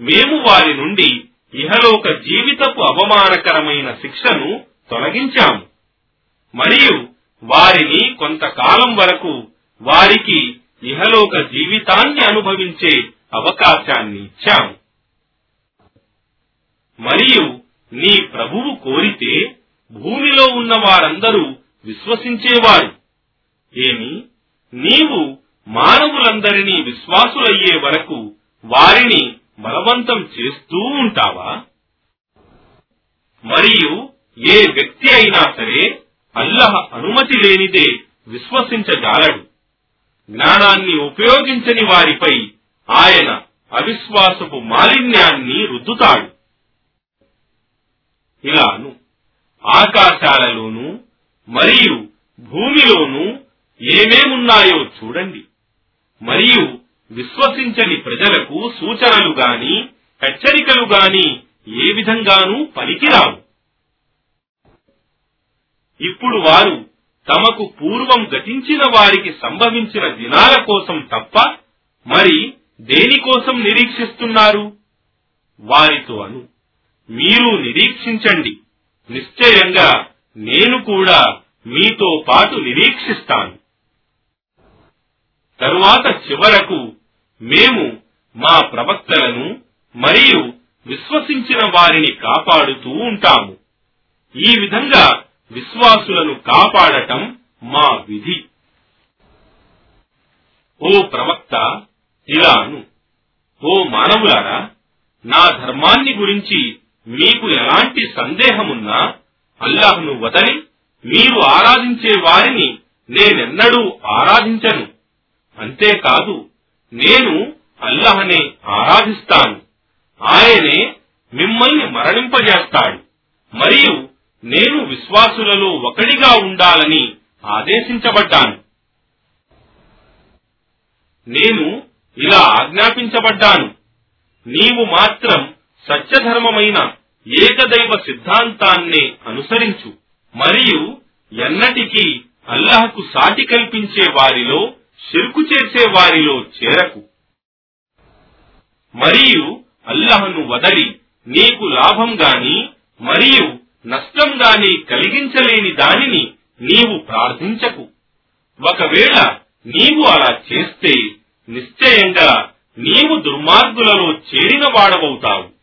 మేము వారి నుండి ఇహలోక జీవితపు అవమానకరమైన శిక్షను తొలగించాము. మరియు వారిని కొంతకాలం వరకు వారికి ఇహలోక జీవితాన్ని అనుభవించే అవకాశాన్ని ఇచ్చాము. మరియు నీ ప్రభువు కోరితే భూమిలో ఉన్న వారందరూ విశ్వసించేవారు. ఏమి? నీవు మానవులందరినీ విశ్వాసులయ్యే వరకు వారిని బలవంతం చేస్తూ ఉంటావా? మరియు ఏ వ్యక్తి అయినా సరే అల్లహ అనుమతి లేనిదే విశ్వసించజాలడు జ్ఞానాన్ని ఉపయోగించని వారిపై ఆయన అవిశ్వాసపు మాలిన్యాన్ని రుద్దుతాడు. ఇలాను ఆకాశాలలోనూ మరియు భూమిలోనూ ఏమేమున్నాయో చూడండి. మరియు విశ్వసించని ప్రజలకు సూచనలు గాని హెచ్చరికలు గాని ఏ విధంగానూ పనికిరావు. ఇప్పుడు వారు తమకు పూర్వం గతించిన వారికి సంభవించిన దినాల కోసం తప్ప మరి దేనికోసం నిరీక్షిస్తున్నారు? వారితో అను. మీరు నిరీక్షించండి. నిశ్చయంగా నేను కూడా మీతో పాటు నిరీక్షిస్తాను. తరువాత చివరకు మేము మా ప్రవక్తలను మరియు విశ్వసించిన వారిని కాపాడుతూ ఉంటాము. ఈ విధంగా విశ్వాసులను కాపాడటం మా విధి. ఓ ప్రవక్త ఇలాను. ఓ మానవులారా నా ధర్మాన్ని గురించి మీకు ఎలాంటి సందేహమున్నా అల్లాహ్ను వదలి మీరు ఆరాధించే వారిని నేనెన్నడూ ఆరాధించను. అంతేకాదు నేను అల్లహనే ఆరాధిస్తాను. ఆయనే మిమ్మల్ని మరణింపజేస్తాడు. మరియు నేను విశ్వాసులలో ఒకడిగా ఉండాలని ఆదేశించబడ్డాను. నేను ఇలా ఆజ్ఞాపించబడ్డాను. నీవు మాత్రం సత్యధర్మమైన ఏకదైవ సిద్ధాంతాన్ని అనుసరించు. మరియు ఎన్నటికీ అల్లహకు సాటి కల్పించే వారిలో షిర్కు చేసే వారిలో చేరకు. మరియు అల్లహను వదలి నీకు లాభం గాని మరియు నష్టం గాని కలిగించలేని దానిని నీవు ప్రార్థించకు. ఒకవేళ నీవు అలా చేస్తే నిశ్చయంగా నీవు దుర్మార్గులలో చేరిన వాడవవుతావు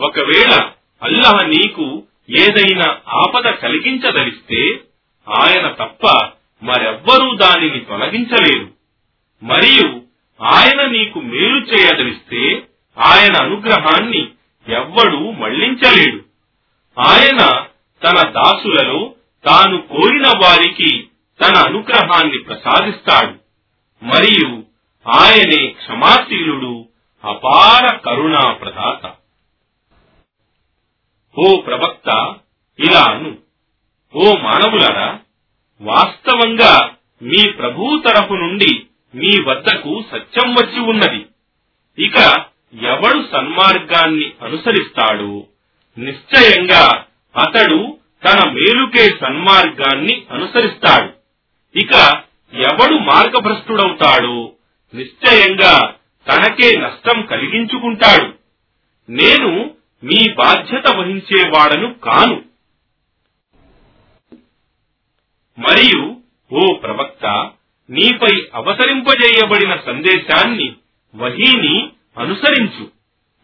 ఒకవేళ అల్లహ నీకు ఏదైనా ఆపద కలిగించదలిస్తే ఆయన తప్ప మరెవ్వరూ దానిని తొలగించలేరు. మరియు ఆయన నీకు మేలు చేయదలిస్తే ఆయన అనుగ్రహాన్ని ఎవ్వడూ మళ్ళించలేడు. ఆయన తన దాసులలో తాను కోరిన వారికి తన అనుగ్రహాన్ని ప్రసాదిస్తాడు. మరియు ఆయనే క్షమాశీలుడు అపార కరుణా ప్రదాత ఓ ప్రవక్త ఇలా అను. ఓ మానవులరా వాస్తవంగా మీ ప్రభు తరఫు నుండి మీ వద్దకు సత్యం వచ్చి ఉన్నది. ఇక ఎవడు సన్మార్గాన్ని అనుసరిస్తాడు నిశ్చయంగా అతడు తన మేలుకే సన్మార్గాన్ని అనుసరిస్తాడు. ఇక ఎవడు మార్గభ్రష్టుడవుతాడు? నిశ్చయంగా తనకే నష్టం కలిగించుకుంటాడు. నేను మీ బాధ్యత వహించేవాడను కాను. మరియు ఓ ప్రవక్త నీపై అవతరింపజేయబడిన సందేశాన్ని వహీని అనుసరించు.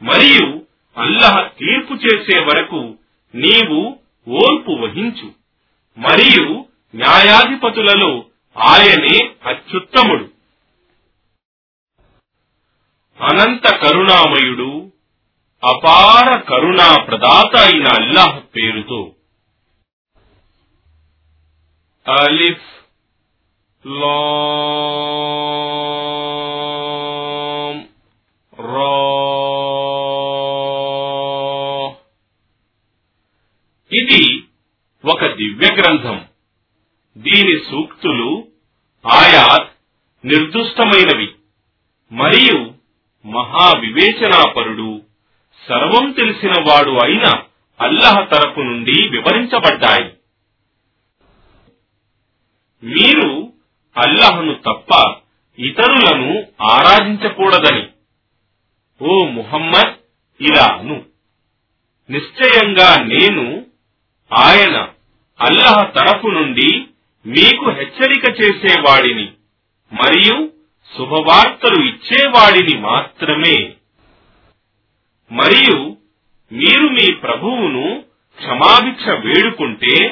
మరియు అల్లహ తీర్పు చేసే వరకు నీవు ఓర్పు వహించు. మరియు న్యాయాధిపతులలో ఆయనే అత్యుత్తముడు. అనంత కరుణామయుడు అపార కరుణా ప్రదాత అయిన అల్లాహ్ పేరుతో. అలిఫ్ లాం రా. ఇది ఒక దివ్య గ్రంథం దీని సూక్తులు ఆయాత్ నిర్దుష్టమైనవి మరియు మహావివేచనాపరుడు సర్వం తెలిసిన వాడు అయిన అల్లహ తరపు నుండి వివరించబడ్డాయి. మీరు అల్లహను తప్ప ఇతరులను ఆరాధించకూడదని ఓ ముహమ్మద్ ఇలాను. నిశ్చయంగా నేను ఆయన అల్లహ తరపు నుండి మీకు హెచ్చరిక చేసేవాడిని మరియు శుభవార్తలు ఇచ్చేవాడిని మాత్రమే. మరియు మీరు మీ ప్రభువును క్షమాభిక్ష వేడుకుంటే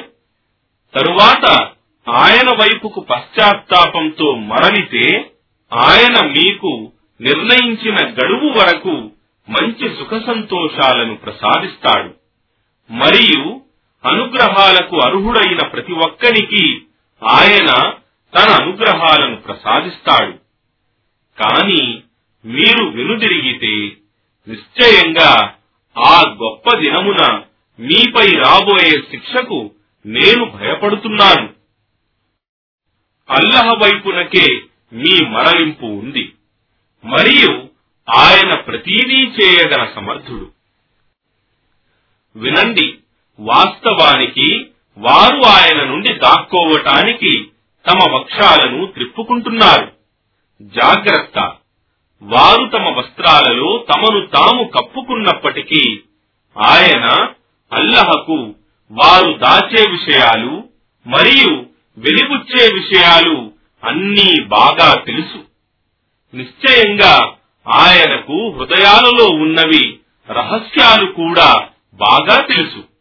తరువాత ఆయన వైపుకు పశ్చాత్తాపంతో మరలితే ఆయన మీకు నిర్ణయించిన గడువు వరకు మంచి సుఖ సంతోషాలను ప్రసాదిస్తాడు. మరియు అనుగ్రహాలకు అర్హుడైన ప్రతి ఒక్కనికి ఆయన తన అనుగ్రహాలను ప్రసాదిస్తాడు. కాని మీరు వెనుదిరిగితే నిశ్చయంగా ఆ గొప్ప దినమున మీపై రాబోయే శిక్షకు నేను భయపడుతున్నాను. అల్లహ వైపునకే మీ మరలింపు ఉంది. మరియు ఆయన ప్రతీదీ చేయగల సమర్థుడు. వినండి వాస్తవానికి వారు ఆయన నుండి దాక్కోవటానికి తమ వక్షాలను త్రిప్పుకుంటున్నారు. జాగ్రత్త. వారు తమ వస్త్రాలలో తమను తాము కప్పుకున్నప్పటికీ ఆయన అల్లహకు వారు దాచే విషయాలు మరియు వెలిబుచ్చే విషయాలు అన్నీ బాగా తెలుసు. నిశ్చయంగా ఆయనకు హృదయాలలో ఉన్నవి రహస్యాలు కూడా బాగా తెలుసు.